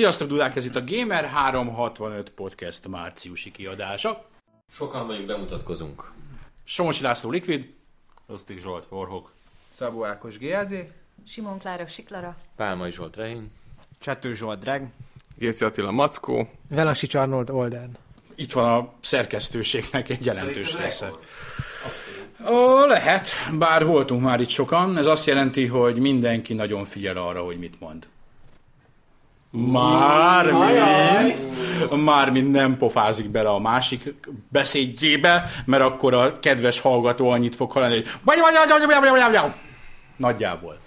Sziasztok, Dudák, ez itt a Gamer 365 Podcast márciusi kiadása. Sokan vagyunk, bemutatkozunk. Somosi László Liquid, Osztik Zsolt, Horhok. Szabó Ákos GAZ, Simon Klára Siklara. Pálmai Zsolt Rehin. Csető Zsolt Drag, Géci Attila Mackó. Velasics Arnold Olden. Itt van a szerkesztőségnek egy jelentős része. Ó, lehet, bár voltunk már itt sokan, ez azt jelenti, hogy mindenki nagyon figyel arra, hogy mit mond. Mármint, mármint nem pofázik bele a másik beszédjébe, mert akkor a kedves hallgató annyit fog hallani, hogy nagyjából.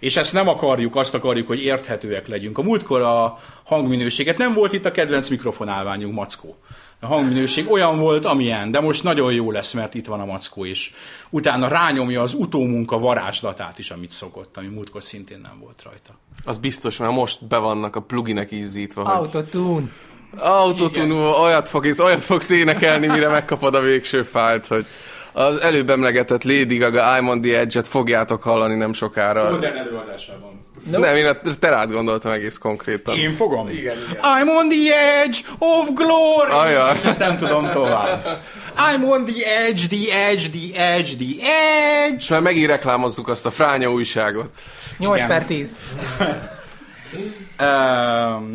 És ezt nem akarjuk, azt akarjuk, hogy érthetőek legyünk. A múltkor a hangminőséget nem volt itt a kedvenc mikrofonálványunk, Mackó. A hangminőség olyan volt, amilyen, de most nagyon jó lesz, mert itt van a Mackó, és utána rányomja az utómunka varázslatát is, amit szokott, ami múltkor szintén nem volt rajta. Az biztos, mert most be vannak a pluginek ízítva, hogy Autotune. autotune olyat, fog, olyat fogsz énekelni, mire megkapod a végső fájlt, hogy az előbb emlegetett Lady Gaga I'm on the Edge-et fogjátok hallani nem sokára. Modern előadásában. No. Nem, én a te rád gondoltam egész konkrétan. Én fogom? Igen, igen. I'm on the edge of glory! Ajaj. És ezt nem tudom tovább. I'm on the edge, the edge, the edge, the edge. És már megint reklámozzuk azt a fránya újságot. 8 Igen. per 10. Uh,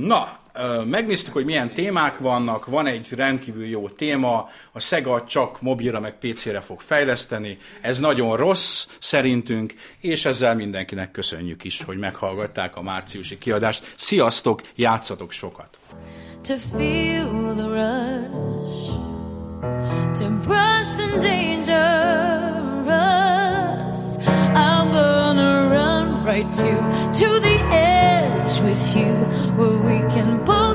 na, megnéztük, hogy milyen témák vannak. Van egy rendkívül jó téma. A Sega csak mobilra meg PC-re fog fejleszteni. Ez nagyon rossz szerintünk, és ezzel mindenkinek köszönjük is, hogy meghallgatták a márciusi kiadást. Sziasztok, játszatok sokat! to feel the rush, to brush the dangerous. I'm gonna run right to to the edge with you, where we can both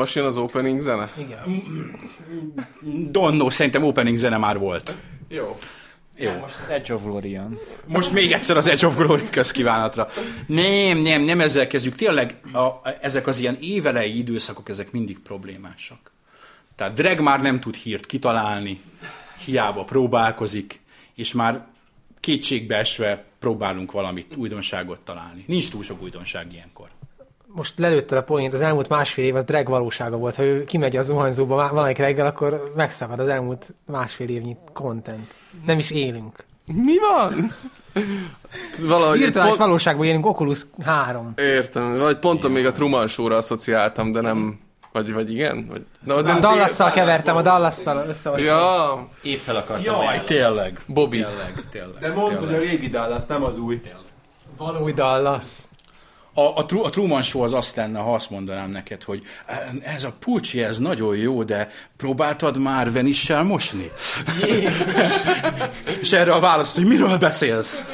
most jön az opening zene? Igen. Donnó, szerintem opening zene már volt. Jó. Jó. most az Edge of Glory jön. Most még egyszer az Edge of Glory közkívánatra. Nem, nem, nem ezzel kezdjük. Tényleg a, ezek az ilyen évelei időszakok, ezek mindig problémásak. Tehát Drag már nem tud hírt kitalálni, hiába próbálkozik, és már kétségbe esve próbálunk valamit, újdonságot találni. Nincs túl sok újdonság ilyenkor. Most lelőtted a poént, az elmúlt másfél év az drag valósága volt. Ha ő kimegy a zuhanyzóba valamelyik reggel, akkor megszakad az elmúlt másfél évnyi content. Nem is élünk. Mi van? Valahogy Virtuális pont, valóságban élünk Oculus 3. Értem, vagy pont még a Truman Show-ra asszociáltam, de nem... Vagy, vagy igen? Vagy, de, A Dallasszal kevertem, a Dallasszal összehoztam. Ja, Épp fel akartam Jaj, ajánlani. tényleg. Bobby. Tényleg, tényleg. De mondd, hogy a régi Dallas, nem az új. Van új Dallas. A, a, Tru- a Truman Show az azt lenne, ha azt mondanám neked, hogy ez a pulcsi, ez nagyon jó, de próbáltad már venissel mosni? És erre a válasz, hogy miről beszélsz?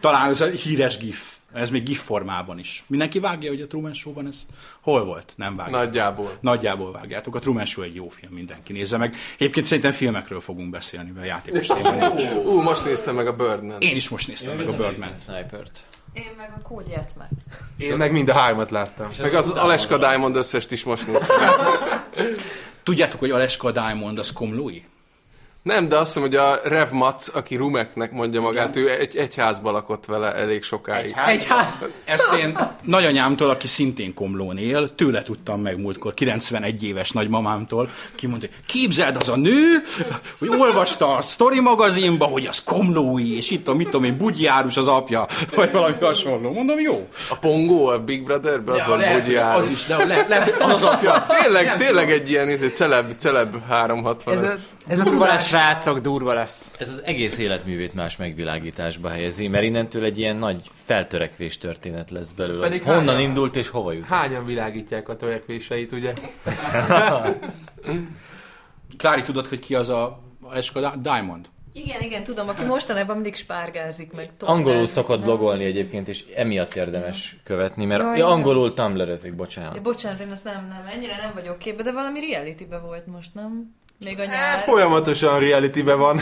Talán ez a híres gif. Ez még gif formában is. Mindenki vágja, hogy a Truman Show-ban ez hol volt? Nem vágja. Nagyjából. Nagyjából vágjátok. A Truman Show egy jó film, mindenki nézze meg. Egyébként szerintem filmekről fogunk beszélni, mert játékos téma nincs. Ú, most néztem meg a Birdman. Én is most néztem meg a Birdman. Snipert. Én meg a kódját meg. Én meg mind a hármat láttam. Meg az Aleska Diamond összest is most néztem. Tudjátok, hogy Aleska Diamond az komlói? Nem, de azt hiszem, hogy a Rev Mac, aki Rumeknek mondja magát, ő egy, egy házba lakott vele elég sokáig. Egy há... Ezt én nagyanyámtól, aki szintén Komlón él, tőle tudtam meg múltkor, 91 éves nagymamámtól, ki mondta, hogy képzeld az a nő, hogy olvasta a Story magazinba, hogy az Komlói, és itt a mit tudom én, Bugyjárus az apja, vagy valami hasonló. Mondom, jó. A Pongó, a Big Brotherbe, az lehet, Bogyi Áros. az is, de lehet, lehet, az apja. Tényleg, tényleg egy ilyen izé, celeb, celeb 360. Ez a, ez a tudás, srácok, durva lesz. Ez az egész életművét más megvilágításba helyezi, mert innentől egy ilyen nagy feltörekvés történet lesz belőle. Pedig Honnan hányan- indult és hova jut? Hányan világítják a törekvéseit, ugye? Klári, tudod, hogy ki az a Aleska Diamond? Igen, igen, tudom, aki mostanában mindig spárgázik meg. Angolul tornázik, szokott nem? blogolni egyébként, és emiatt érdemes követni, mert Jaj, ja, angolul tumblrezik, bocsánat. Ja, bocsánat, én azt nem, nem, ennyire nem vagyok képbe, de valami reality-be volt most, nem? Még a Hát, nyár. Folyamatosan realitybe van.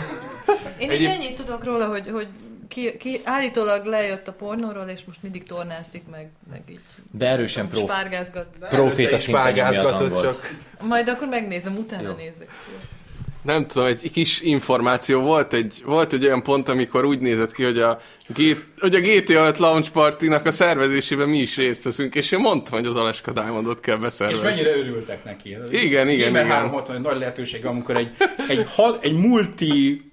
Én így ennyit tudok róla, hogy, hogy ki, ki, állítólag lejött a pornóról, és most mindig tornászik meg, meg így De erősen prof, spárgázgat. proféta szinten az spárgázgatod angolt. csak. Majd akkor megnézem, utána Jó. nézek. Nem tudom, egy kis információ volt egy, volt egy olyan pont, amikor úgy nézett ki, hogy a, G, hogy a GTA 5 launch partinak a szervezésében mi is részt veszünk, és én mondtam, hogy az Aleska Diamondot kell És beszervezni. mennyire örültek neki. Igen, igen, Gamer igen. 360 egy nagy lehetőség, amikor egy, egy, ha, egy multi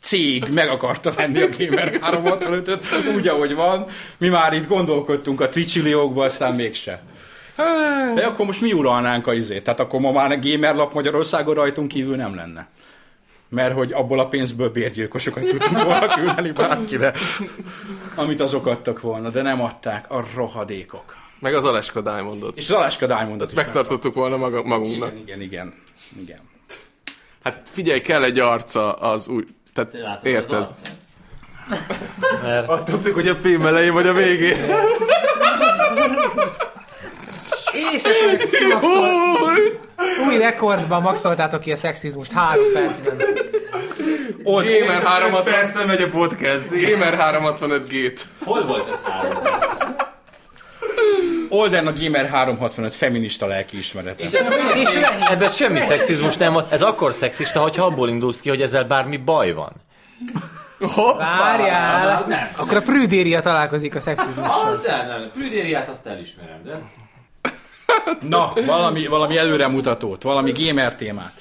cég meg akarta venni a Gamer 365-öt, úgy, ahogy van. Mi már itt gondolkodtunk a tricsilliókba, aztán mégse. De akkor most mi uralnánk a izét? Tehát akkor ma már a Gamer lap Magyarországon rajtunk kívül nem lenne. Mert hogy abból a pénzből bérgyilkosokat tudtunk volna küldeni bárkire, amit azok adtak volna, de nem adták a rohadékok. Meg az Aleska Diamondot. És az Alaska Diamondot is Megtartottuk volna maga, magunknak. Igen, igen, igen. igen. Hát figyelj, kell egy arca az új... Tehát érted? Mert Attól függ, hogy a film elején vagy a végén. És akkor új rekordban maxoltátok ki a szexizmust három percben. Ott, Gamer 360, Persze megy a podcast. Gamer 365 gét. hol volt ez három? Olden a Gamer 365 feminista lelkiismerete. És ebben semmi szexizmus nem van. Ez akkor szexista, hogyha abból indulsz ki, hogy ezzel bármi baj van. Várjál! Akkor a prüdéria találkozik a szexizmussal. De nem, Prüdériát azt elismerem, de... Na, valami, valami előremutatót, valami gamer témát.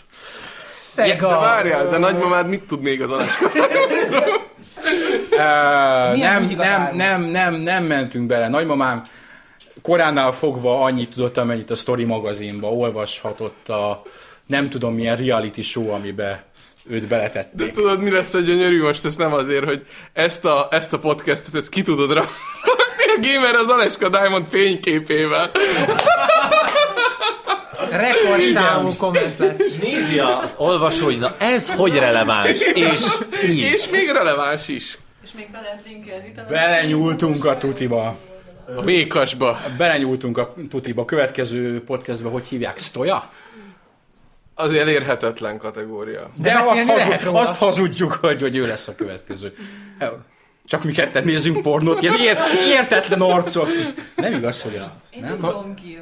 De Szega! várjál, de nagymamád mit tud még az Aleska? Uh, nem, nem, nem, nem, nem mentünk bele. Nagymamám koránál fogva annyit tudott, amennyit a Story magazinba olvashatott a nem tudom milyen reality show, amibe őt De beletették. tudod, mi lesz a gyönyörű most? Ez nem azért, hogy ezt a, ezt a podcastet, ezt ki tudod rá. a gamer az Aleska Diamond fényképével. Rekordszámú komment lesz. Nézi az olvasó, hogy na ez hogy releváns, és így. És még releváns is. És még be lehet linkelni. Belenyúltunk a tutiba. A békasba. Belenyúltunk a tutiba. Következő podcastbe hogy hívják? Stoja? Az elérhetetlen kategória. De, De azt, hazud, azt hazudjuk, hogy, hogy ő lesz a következő. Csak mi ketten nézzünk pornót, ilyen ér, értetlen arcok. Nem igaz, hogy ezt... Én nem tudom ki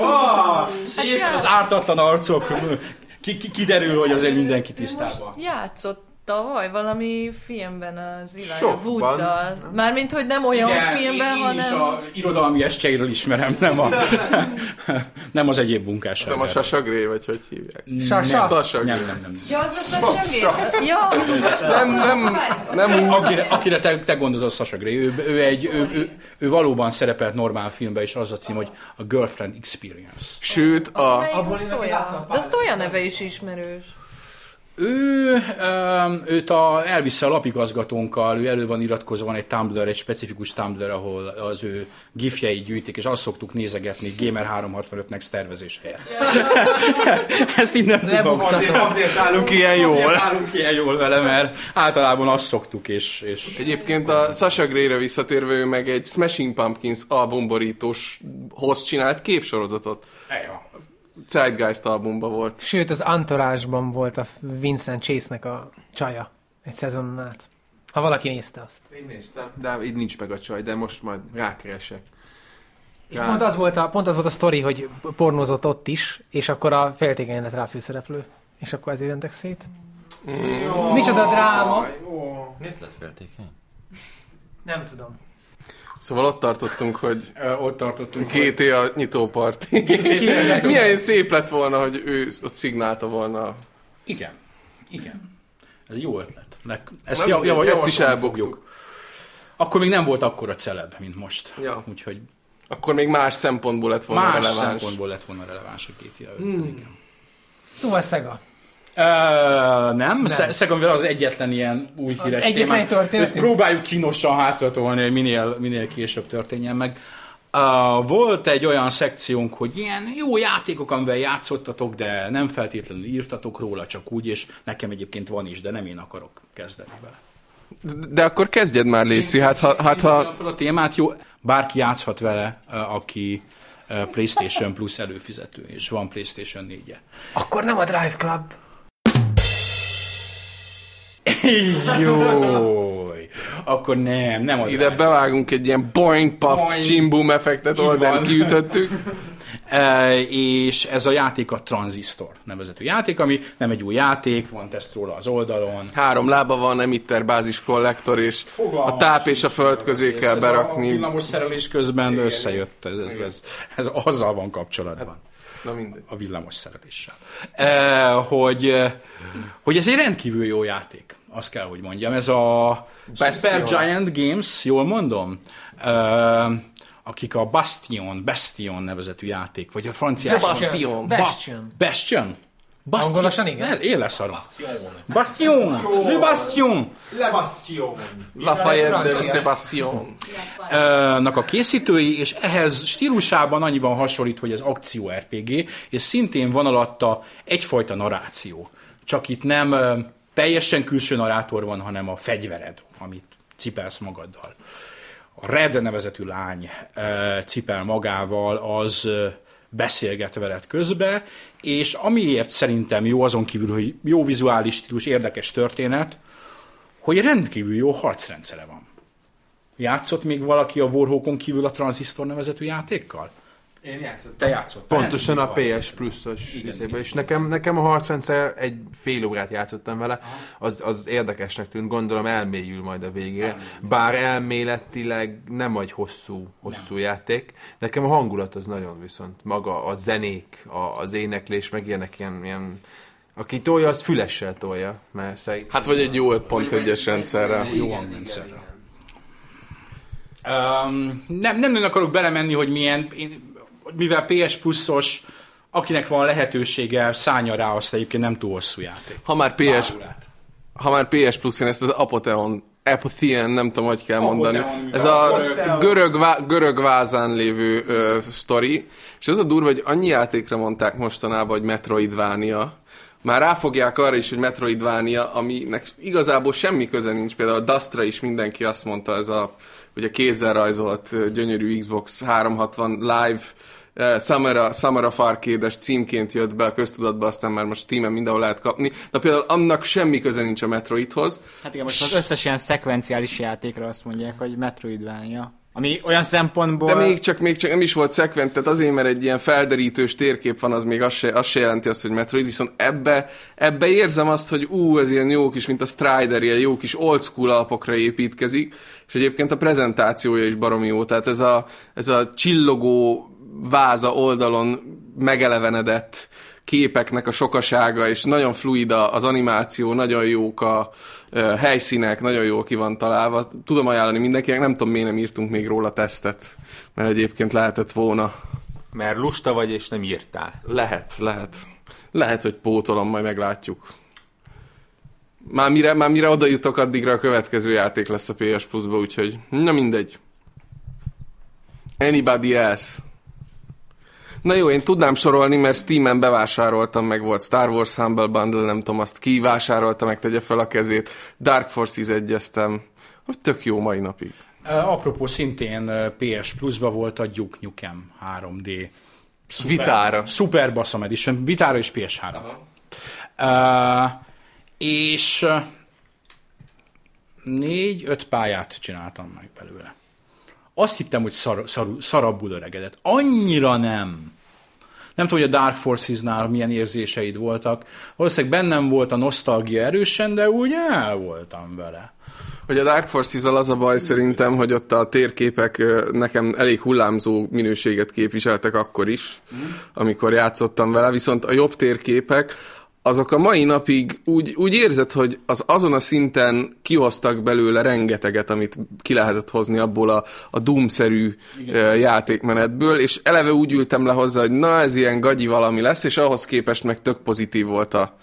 az. Szép, az ártatlan arcok. Ki, ki, kiderül, hogy azért mindenki tisztában. Játszott tavaly valami filmben az Elijah Sokban. Wooddal. Mármint, hogy nem olyan Igen, filmben, én, én hanem... is a irodalmi estjeiről ismerem, nem, a, nem az egyéb Nem a. Sasagré, vagy hogy hívják? Sasa. Sasagré. Nem, nem, nem. Ja, az a segéd. Ja, Nem, nem, nem. Akire, akire te, te gondolsz, a Sasha Grey. Ő, ő, egy, ő, ő, ő, valóban szerepelt normál filmben, és az a cím, hogy a Girlfriend Experience. Sőt, a... melyik Abból a én neki Stoya? láttam De a Stoya neve is ismerős. Ő, őt a elvisz a lapigazgatónkkal, ő elő van iratkozva, van egy Tumblr, egy specifikus Tumblr, ahol az ő gifjei gyűjtik, és azt szoktuk nézegetni Gamer 365-nek tervezés helyett. Ezt innen tudom. Azért, azért állunk ilyen jól. Azért állunk ilyen jól vele, mert általában azt szoktuk, és, és Egyébként a Sasha Grey-re visszatérve ő meg egy Smashing Pumpkins albumborítoshoz csinált képsorozatot. Eja. Zeitgeist albumba volt. Sőt, az Entourage-ban volt a Vincent Chase-nek a csaja egy szezonon át. Ha valaki nézte azt. Én néztem, de így nincs meg a csaj, de most majd rákeresek. És pont az, volt a, pont az volt a sztori, hogy pornozott ott is, és akkor a féltékeny lett rá főszereplő. És akkor ezért mentek szét. Micsoda dráma? Miért lett féltékeny? Nem tudom. Szóval ott tartottunk, hogy ott tartottunk. hogy- GT a nyitóparti. Milyen szép lett volna, hogy ő ott szignálta volna. Igen. Igen. Ez jó ötlet. Ezt, Nem, ja, ja, ezt is elbuktuk. fogjuk. Akkor még nem volt akkora celeb, mint most. Ja. Úgyhogy Akkor még más szempontból lett volna más releváns. szempontból lett volna releváns a GTA 5. Hmm. Igen. Szóval Sega. Uh, nem, nem. Second az egyetlen ilyen új híres egyetlen? Őt Próbáljuk kínosan hátratolni, hogy minél, minél később történjen meg. Uh, volt egy olyan szekciónk, hogy ilyen jó játékok, amivel játszottatok, de nem feltétlenül írtatok róla, csak úgy, és nekem egyébként van is, de nem én akarok kezdeni vele. De akkor kezdjed már, Léci, hát ha... Hát, ha... Fel a témát, jó, bárki játszhat vele, uh, aki uh, PlayStation Plus előfizető, és van PlayStation 4 -e. Akkor nem a Drive Club. Jój! Akkor nem, nem az. Ide bevágunk egy ilyen boing puff Boing. csimbum effektet, oldalán kiütöttük. E, és ez a játék a Transistor nevezetű játék, ami nem egy új játék, van teszt róla az oldalon. Három lába van, emitter, bázis, kollektor, és a táp és a föld közé kell ez A berakni. villamos szerelés közben összejött, ez, ez, ez, ez azzal van kapcsolatban. Na mindegy. a villamos szereléssel. E, hogy, hogy ez egy rendkívül jó játék, azt kell, hogy mondjam. Ez a Super Giant Games, jól mondom? E, akik a Bastion, Bastion nevezetű játék, vagy a francia... Bastion. Bastion. Bastion? Bastion. Angolosan igen? Ne, Én leszarom. Bastion. Le Bastion. Le Bastion. Lafayette de Sebastian. Nak a készítői, és ehhez stílusában annyiban hasonlít, hogy ez akció RPG, és szintén van alatta egyfajta narráció. Csak itt nem teljesen külső narrátor van, hanem a fegyvered, amit cipelsz magaddal. A Red nevezetű lány cipel magával, az beszélget veled közbe, és amiért szerintem jó azon kívül, hogy jó vizuális stílus, érdekes történet, hogy rendkívül jó harcrendszere van. Játszott még valaki a Warhawkon kívül a Transistor nevezetű játékkal? Én játszottam. Te játszott. Pontosan a PS Plus-os részében. És nekem, nekem a harcrendszer egy fél órát játszottam vele, az, az érdekesnek tűnt, gondolom elmélyül majd a végére. Bár elméletileg nem egy hosszú, hosszú játék. Nekem a hangulat az nagyon viszont. Maga a zenék, a, az éneklés, meg ilyenek ilyen, ilyen aki tolja, az fülessel tolja, mert szerint... Hát vagy egy jó 5.1-es rendszerrel. Jó hangrendszerrel. Um, nem, nem nagyon akarok belemenni, hogy milyen, én, mivel PS Plus-os, akinek van lehetősége, szánja rá azt egyébként nem túl hosszú játék. Ha már PS, Pár órát. ha már PS Plus, én ezt az Apotheon Apotheon, nem tudom, hogy kell mondani. Ez a görög, vá- görög vázán lévő ö, sztori, és az a durva, hogy annyi játékra mondták mostanában, hogy Metroidvania, már ráfogják arra is, hogy Metroidvania, aminek igazából semmi köze nincs. Például a Dustra is mindenki azt mondta, ez a ugye kézzel rajzolt gyönyörű Xbox 360 Live eh, Summer of Arcade-es címként jött be a köztudatba, aztán már most Steam-en mindenhol lehet kapni. Na például annak semmi köze nincs a Metroidhoz. Hát igen, most az összes ilyen szekvenciális játékra azt mondják, hogy Metroidvania. Ami olyan szempontból... De még csak, még csak nem is volt szekvent, tehát azért, mert egy ilyen felderítős térkép van, az még azt se, azt se jelenti azt, hogy Metroid, viszont ebbe, ebbe érzem azt, hogy ú, ez ilyen jó kis, mint a Strider, ilyen jó kis old school alapokra építkezik, és egyébként a prezentációja is baromi jó, tehát ez a, ez a csillogó váza oldalon megelevenedett képeknek a sokasága, és nagyon fluid a- az animáció, nagyon jók a helyszínek, nagyon jól ki van találva. Tudom ajánlani mindenkinek, nem tudom, miért nem írtunk még róla tesztet, mert egyébként lehetett volna. Mert lusta vagy, és nem írtál. Lehet, lehet. Lehet, hogy pótolom, majd meglátjuk. Már mire, már mire oda jutok, addigra a következő játék lesz a PS Plus-ba, úgyhogy na mindegy. Anybody else? Na jó, én tudnám sorolni, mert Steam-en bevásároltam, meg volt Star Wars Humble Bundle, nem tudom, azt ki vásárolta, meg tegye fel a kezét. Dark Forces egyeztem. Hogy tök jó mai napig. Apropó, szintén PS Plus-ba volt a Duke Nukem 3D. Super, Vitára. Super Bassam Edition. Vitára és PS3. Uh, és négy-öt pályát csináltam meg belőle. Azt hittem, hogy szar, szar, szarabbul öregedett. Annyira nem. Nem tudom, hogy a Dark Forces-nál milyen érzéseid voltak. Valószínűleg bennem volt a nosztalgia erősen, de úgy el voltam vele. Hogy a Dark forces az a baj szerintem, hogy ott a térképek nekem elég hullámzó minőséget képviseltek akkor is, amikor játszottam vele, viszont a jobb térképek azok a mai napig úgy, úgy érzed, hogy az azon a szinten kihoztak belőle rengeteget, amit ki lehetett hozni abból a, a Doom-szerű ö, játékmenetből, és eleve úgy ültem le hozzá, hogy na, ez ilyen gagyi valami lesz, és ahhoz képest meg tök pozitív volt a,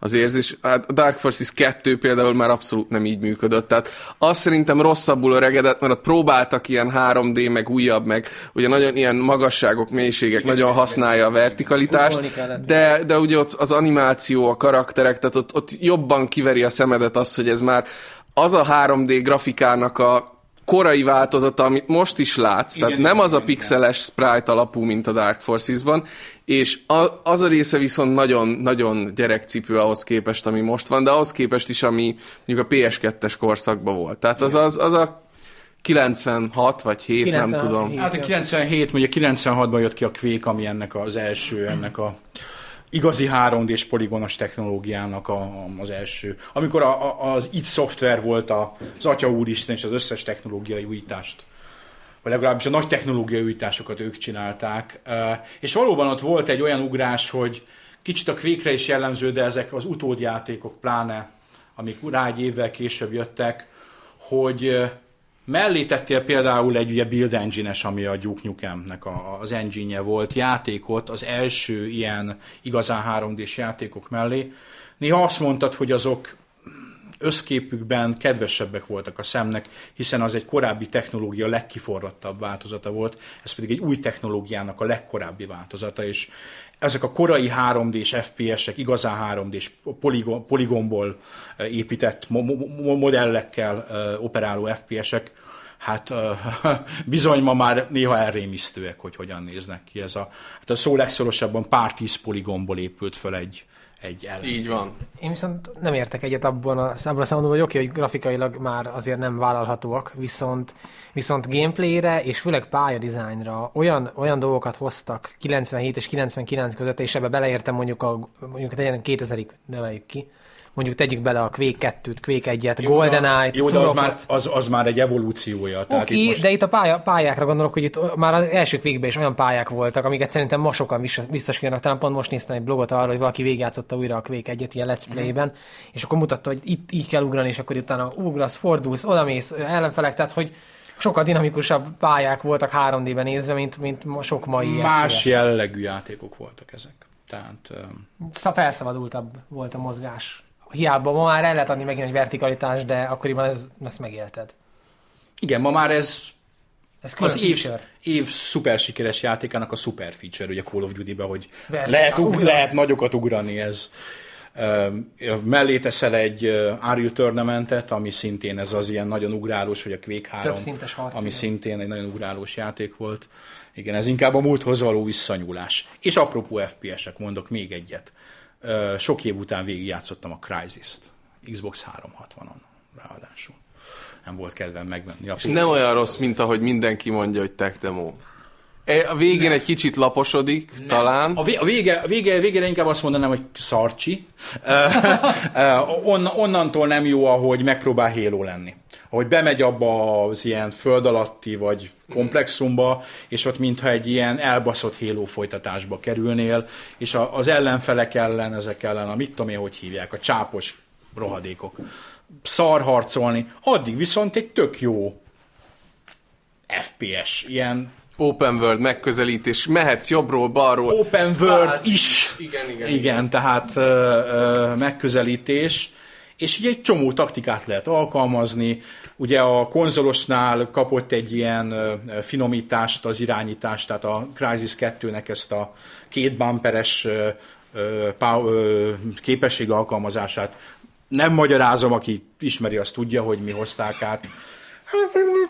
az érzés. Hát a Dark Forces 2 például már abszolút nem így működött. Tehát azt szerintem rosszabbul öregedett, mert ott próbáltak ilyen 3D, meg újabb, meg ugye nagyon ilyen magasságok, mélységek, nagyon használja a vertikalitást, de, de ugye ott az animáció, a karakterek, tehát ott, ott jobban kiveri a szemedet az, hogy ez már az a 3D grafikának a korai változata, amit most is látsz, igen, tehát nem az a pixeles sprite alapú, mint a Dark Forces-ban, és a, az a része viszont nagyon, nagyon gyerekcipő ahhoz képest, ami most van, de ahhoz képest is, ami mondjuk a PS2-es korszakban volt. Tehát az, az, az a 96 vagy 7, 96, nem tudom. hét. Hát a 97, ugye 96-ban jött ki a Quake, ami ennek az első, ennek a igazi 3D-s poligonos technológiának a, az első. Amikor a, a, az id Software volt a, az Atya Úristen és az összes technológiai újítást vagy legalábbis a nagy technológiai újításokat ők csinálták. És valóban ott volt egy olyan ugrás, hogy kicsit a kvékre is jellemző, de ezek az utódjátékok pláne, amik rá egy évvel később jöttek, hogy mellé tettél például egy ugye Build Engine-es, ami a Duke Nukem-nek a, az engine volt, játékot, az első ilyen igazán 3D-s játékok mellé. Néha azt mondtad, hogy azok összképükben kedvesebbek voltak a szemnek, hiszen az egy korábbi technológia legkiforrottabb változata volt, ez pedig egy új technológiának a legkorábbi változata, és ezek a korai 3D-s FPS-ek, igazán 3D-s poligon, poligomból eh, épített mo- mo- modellekkel eh, operáló FPS-ek, hát eh, bizony ma már néha elrémisztőek, hogy hogyan néznek ki ez a, hát a szó legszorosabban pár tíz poligomból épült föl egy, egy ellen. Így van. Én viszont nem értek egyet abban a, abban a szempontból, hogy oké, hogy grafikailag már azért nem vállalhatóak, viszont, viszont gameplayre és főleg pályadizájnra olyan, olyan dolgokat hoztak 97 és 99 között, és ebbe beleértem mondjuk, a, mondjuk tegyen 2000-ig neveljük ki, mondjuk tegyük bele a Quake 2-t, Quake 1-et, GoldenEye-t, Jó, de az már, az, az már egy evolúciója. Tehát Oké, itt okay, most... de itt a pálya, pályákra gondolok, hogy itt már az első végben is olyan pályák voltak, amiket szerintem ma sokan vissza- visszaskérnek. Talán pont most néztem egy blogot arról, hogy valaki végigjátszotta újra a Quake egyet ilyen let's play-ben, és akkor mutatta, hogy itt így kell ugrani, és akkor utána ugrasz, fordulsz, odamész, ellenfelek, tehát hogy sokkal dinamikusabb pályák voltak 3D-ben nézve, mint, mint sok mai Más FPS. jellegű játékok voltak ezek. Tehát Szóval felszabadultabb volt a mozgás. Hiába ma már el lehet adni megint egy vertikalitás, de akkoriban ez, ezt megélted. igen, ma már ez Ez az év, feature. év szuper sikeres játékának a szuper feature, ugye Call of Duty-ben, hogy Vertikál, lehet, ug- lehet nagyokat ugrani, ez mellé teszel egy Unreal Tournamentet, ami szintén ez az ilyen nagyon ugrálós, vagy a Quake 3, Többszintes harc, ami szintén egy nagyon ugrálós játék volt. Igen, ez inkább a múlthoz való visszanyúlás. És apropó FPS-ek, mondok még egyet. Sok év után végigjátszottam a Crysis-t. Xbox 360-on ráadásul. Nem volt kedvem megvenni a És nem olyan rossz, mint ahogy mindenki mondja, hogy tech demo. E, A végén egy kicsit laposodik, talán. A, vé- a, vége, a vége, végére inkább azt mondanám, hogy szarcsi. Ö, ö, On, onnantól nem jó, ahogy megpróbál Halo lenni. Ahogy bemegy abba az ilyen föld alatti vagy komplexumba, és ott mintha egy ilyen elbaszott Halo folytatásba kerülnél, és a, az ellenfelek ellen, ezek ellen, a mit tudom én, hogy hívják, a csápos rohadékok, szar harcolni, addig viszont egy tök jó FPS, ilyen Open world megközelítés, mehetsz jobbról, balról. open world Báz- is. Igen, igen. Igen, tehát ö, ö, megközelítés. És ugye egy csomó taktikát lehet alkalmazni. Ugye a konzolosnál kapott egy ilyen ö, finomítást az irányítást, tehát a Crysis 2-nek ezt a két bumperes ö, képesség alkalmazását nem magyarázom, aki ismeri, azt tudja, hogy mi hozták át.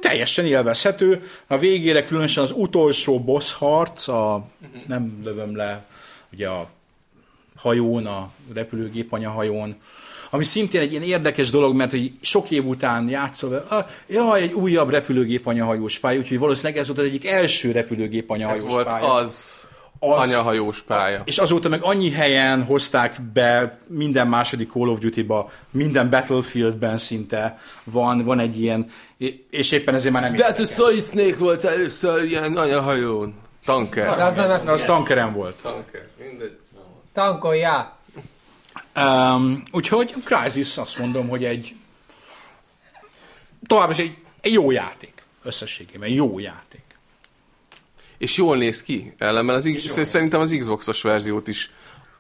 Teljesen élvezhető. A végére különösen az utolsó boss harc, a, nem lövöm le, ugye a hajón, a repülőgép anyahajón, ami szintén egy ilyen érdekes dolog, mert hogy sok év után játszol, ah, jaj, egy újabb repülőgép anyahajós pálya, úgyhogy valószínűleg ez volt az egyik első repülőgép Ez anyahajós volt pálya. az, Az- anyahajós pálya. És azóta meg annyi helyen hozták be minden második Call of Duty-ba, minden Battlefieldben szinte van, van egy ilyen, és éppen ezért már nem De hát a. Solid Snake volt először ilyen anyahajón. Tanker. De az nem Na, az tankeren volt. Tanker, mindegy. Tankolja! Um, úgyhogy Crysis azt mondom, hogy egy továbbra is egy, egy jó játék. Összességében jó játék. És jól néz ki. Ellenben az, X- jól szerintem az Xboxos verziót is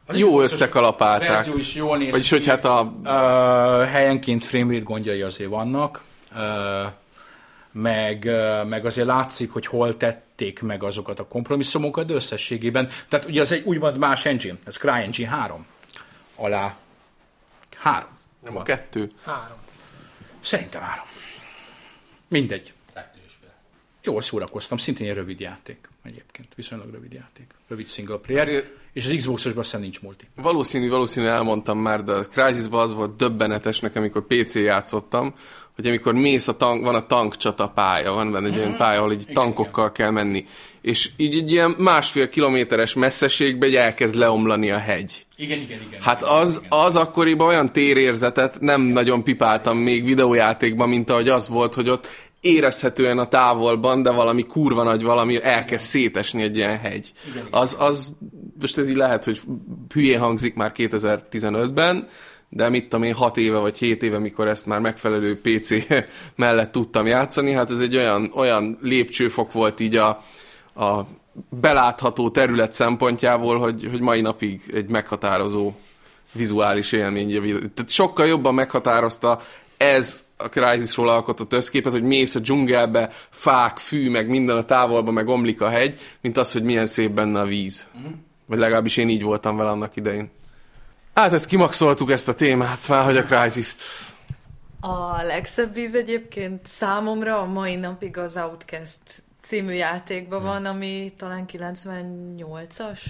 Az jó Xboxos összekalapálták. verzió is jól néz Vagyis, ki. hogy hát a... Uh, helyenként framerate gondjai azért vannak, uh, meg, uh, meg azért látszik, hogy hol tették meg azokat a kompromisszumokat, de összességében, tehát ugye az egy úgymond más engine, ez CryEngine 3 alá 3. Nem a kettő. Három. Szerintem három. Mindegy. Jól szórakoztam, szintén egy rövid játék egyébként, viszonylag rövid játék. Rövid single player, Azért- és az Xbox-osban aztán nincs multi. Valószínű, valószínű elmondtam már, de a Crysisban az volt döbbenetes nekem, amikor PC játszottam, hogy amikor mész a tank, van a tankcsata pálya, van benne egy olyan pálya, ahol így tankokkal kell menni. És így egy ilyen másfél kilométeres messzeségbe így elkezd leomlani a hegy. Igen, igen, igen. Hát az, az akkoriban olyan térérzetet nem nagyon pipáltam még videójátékban, mint ahogy az volt, hogy ott érezhetően a távolban, de valami kurva nagy valami elkezd szétesni egy ilyen hegy. Az, az, most ez így lehet, hogy hülyén hangzik már 2015-ben, de mit tudom én, 6 éve vagy 7 éve, mikor ezt már megfelelő PC mellett tudtam játszani, hát ez egy olyan, olyan lépcsőfok volt így a, a belátható terület szempontjából, hogy, hogy mai napig egy meghatározó vizuális élmény. Tehát sokkal jobban meghatározta ez a Crysisról alkotott összképet, hogy mész a dzsungelbe, fák, fű, meg minden a távolba, meg omlik a hegy, mint az, hogy milyen szép benne a víz. Uh-huh. Vagy legalábbis én így voltam vele annak idején. Hát ezt kimaxoltuk ezt a témát, már hogy a Crysis-t. A legszebb víz egyébként számomra a mai napig az Outcast című játékban van, ami talán 98-as?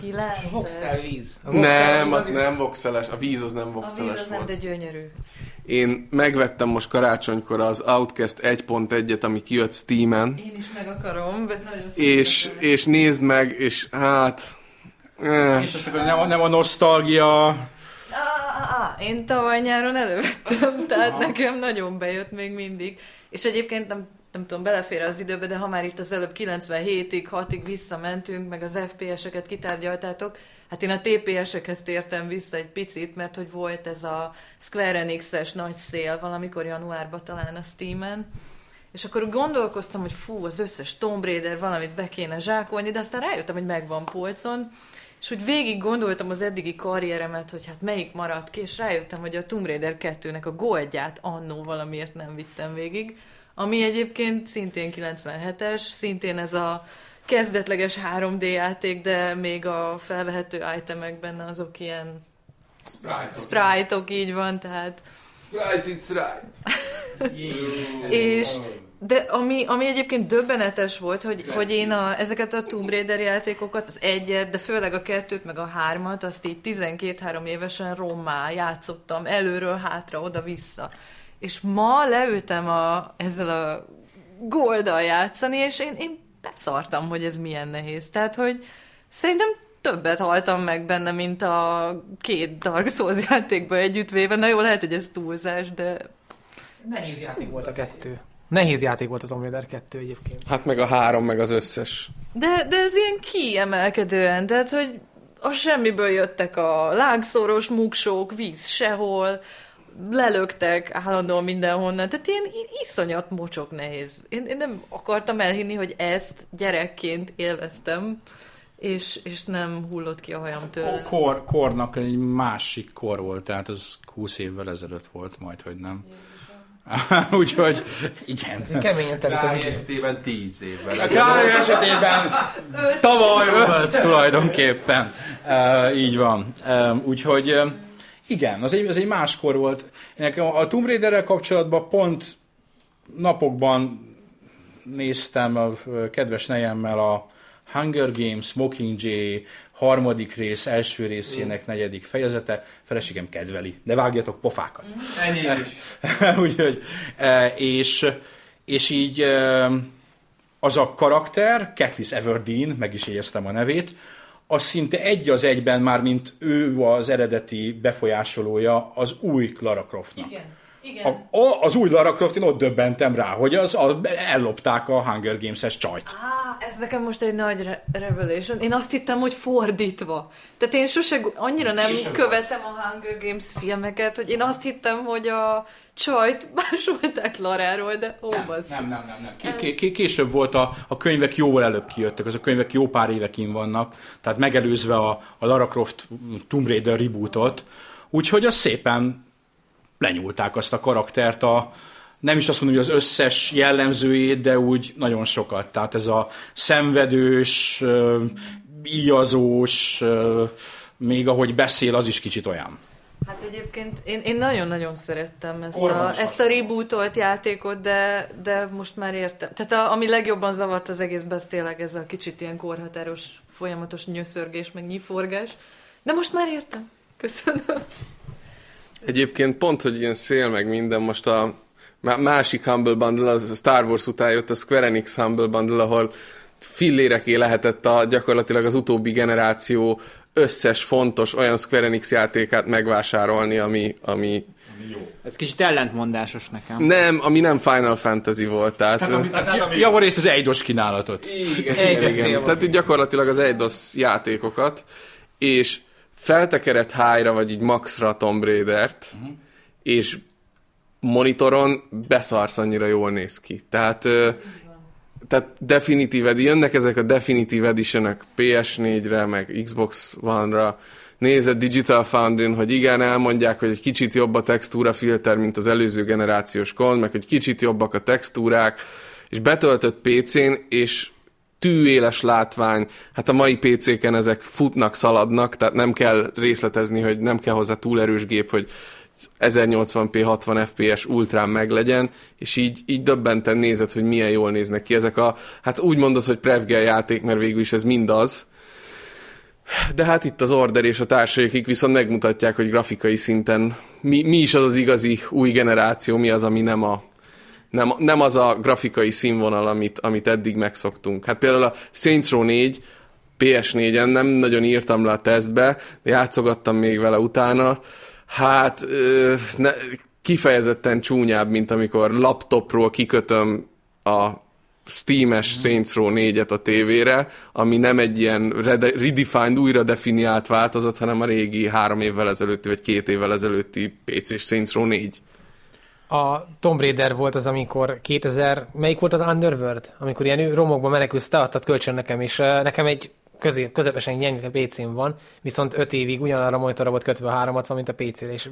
9. Voxel víz. A Nem, az nem voxeles, a víz az nem A víz voxeles az nem, volt. de gyönyörű. Én megvettem most karácsonykor az Outcast 1.1-et, ami kijött Steam-en, Én is meg akarom, de nagyon és, és nézd meg, és hát... Eh, És azt nem, a- nem a nosztalgia, Á, á, á, én tavaly nyáron elővettem, tehát nekem nagyon bejött még mindig. És egyébként nem, nem tudom, belefér az időbe, de ha már itt az előbb 97-ig, 6-ig visszamentünk, meg az FPS-eket kitárgyaltátok, hát én a TPS-ekhez tértem vissza egy picit, mert hogy volt ez a Square Enix-es nagy szél valamikor januárban talán a Steam-en, és akkor gondolkoztam, hogy fú, az összes Tomb Raider valamit be kéne zsákolni, de aztán rájöttem, hogy megvan polcon, és úgy végig gondoltam az eddigi karrieremet, hogy hát melyik maradt ki, és rájöttem, hogy a Tomb Raider 2-nek a goldját annó valamiért nem vittem végig, ami egyébként szintén 97-es, szintén ez a kezdetleges 3D játék, de még a felvehető itemek benne azok ilyen sprite-ok, így van, tehát Sprite, it's right. és de ami, ami egyébként döbbenetes volt, hogy, hogy én a, ezeket a Tomb Raider játékokat, az egyet, de főleg a kettőt, meg a hármat, azt így 12-3 évesen rommá játszottam, előről, hátra, oda-vissza. És ma leültem a, ezzel a golddal játszani, és én, én beszartam, hogy ez milyen nehéz. Tehát, hogy szerintem többet haltam meg benne, mint a két Dark Souls játékba együttvéve. Na jó, lehet, hogy ez túlzás, de Nehéz játék volt a kettő. Nehéz játék volt a Tomb Raider 2 egyébként. Hát meg a három, meg az összes. De, de ez ilyen kiemelkedően, tehát, hogy a semmiből jöttek a lágszoros muksók, víz sehol, lelöktek állandóan mindenhonnan, tehát ilyen i- iszonyat mocsok nehéz. Én, én nem akartam elhinni, hogy ezt gyerekként élveztem, és, és nem hullott ki a hajam tőle. kor, kornak egy másik kor volt, tehát az 20 évvel ezelőtt volt majd, hogy nem. Úgyhogy igen. Keményen telik az idő. esetében 10 évvel. A Károly esetében tavaly volt tulajdonképpen. Uh, így van. Uh, úgyhogy uh, igen, az egy, az egy máskor volt. Nekem a Tomb Raiderrel kapcsolatban pont napokban néztem a kedves nejemmel a Hunger Games, Mockingjay harmadik rész, első részének negyedik fejezete. Feleségem kedveli, de vágjatok pofákat. Ennyi is. Úgyhogy, és, és így az a karakter, Katniss Everdeen, meg is jegyeztem a nevét, az szinte egy az egyben már, mint ő az eredeti befolyásolója az új Clara Croftnak. Igen, igen. A, a, az új Lara Croft, én ott döbbentem rá, hogy az, a, ellopták a Hunger Games-es csajt. Á, Ez nekem most egy nagy re- revelation. Én azt hittem, hogy fordítva. Tehát én sose annyira nem követem a Hunger Games filmeket, hogy én azt hittem, hogy a csajt másolták Laráról, de ó. Nem, nem, nem. nem. Ké- ké- ké- később volt a, a könyvek jóval előbb kijöttek, az a könyvek jó pár évekin vannak, tehát megelőzve a, a Lara Croft Tomb Raider rebootot, úgyhogy az szépen lenyúlták azt a karaktert a, nem is azt mondom, hogy az összes jellemzőjét, de úgy nagyon sokat. Tehát ez a szenvedős, íjazós, még ahogy beszél, az is kicsit olyan. Hát egyébként én, én nagyon-nagyon szerettem ezt Orban a, ezt a rebootolt játékot, de, de most már értem. Tehát a, ami legjobban zavart az egészben, az tényleg ez a kicsit ilyen korhatáros, folyamatos nyöszörgés, meg nyiforgás. De most már értem. Köszönöm. Egyébként pont, hogy ilyen szél meg minden, most a má- másik Humble Bundle, az a Star Wars után jött a Square Enix Humble Bundle, ahol filléreké lehetett a, gyakorlatilag az utóbbi generáció összes fontos olyan Square Enix játékát megvásárolni, ami, ami Ez kicsit ellentmondásos nekem. nem, ami nem Final Fantasy volt. Tehát, Tehát javarészt az Eidos kínálatot. igen, igen, igen. Tehát gyakorlatilag az Eidos játékokat, és feltekerett high-ra, vagy így maxra Tomb Raider-t, és monitoron beszarsz annyira jól néz ki. Tehát, ö, tehát definitív edi- jönnek ezek a definitív editionek PS4-re, meg Xbox One-ra, nézed Digital Foundry-n, hogy igen, elmondják, hogy egy kicsit jobb a textúra filter, mint az előző generációs kon, meg hogy kicsit jobbak a textúrák, és betöltött PC-n, és tűéles látvány, hát a mai PC-ken ezek futnak, szaladnak, tehát nem kell részletezni, hogy nem kell hozzá túl erős gép, hogy 1080p 60 fps ultrán meglegyen, és így, így döbbenten nézed, hogy milyen jól néznek ki ezek a, hát úgy mondod, hogy prevgel játék, mert végül is ez mind az, de hát itt az Order és a társaikik viszont megmutatják, hogy grafikai szinten mi, mi is az az igazi új generáció, mi az, ami nem a nem, nem az a grafikai színvonal, amit, amit eddig megszoktunk. Hát például a Saints Row 4 PS4-en nem nagyon írtam le a tesztbe, de játszogattam még vele utána. Hát ö, ne, kifejezetten csúnyább, mint amikor laptopról kikötöm a Steam-es Saints Row 4-et a tévére, ami nem egy ilyen rede- redefined, újra definiált változat, hanem a régi három évvel ezelőtti, vagy két évvel ezelőtti PC-s Saints Row 4. A Tomb Raider volt az, amikor 2000, melyik volt az Underworld? Amikor ilyen romokba menekülsz, te adtad kölcsön nekem, és nekem egy közé, közepesen gyenge PC-m van, viszont 5 évig ugyanarra a monitorra volt kötve a 360, mint a PC-re, és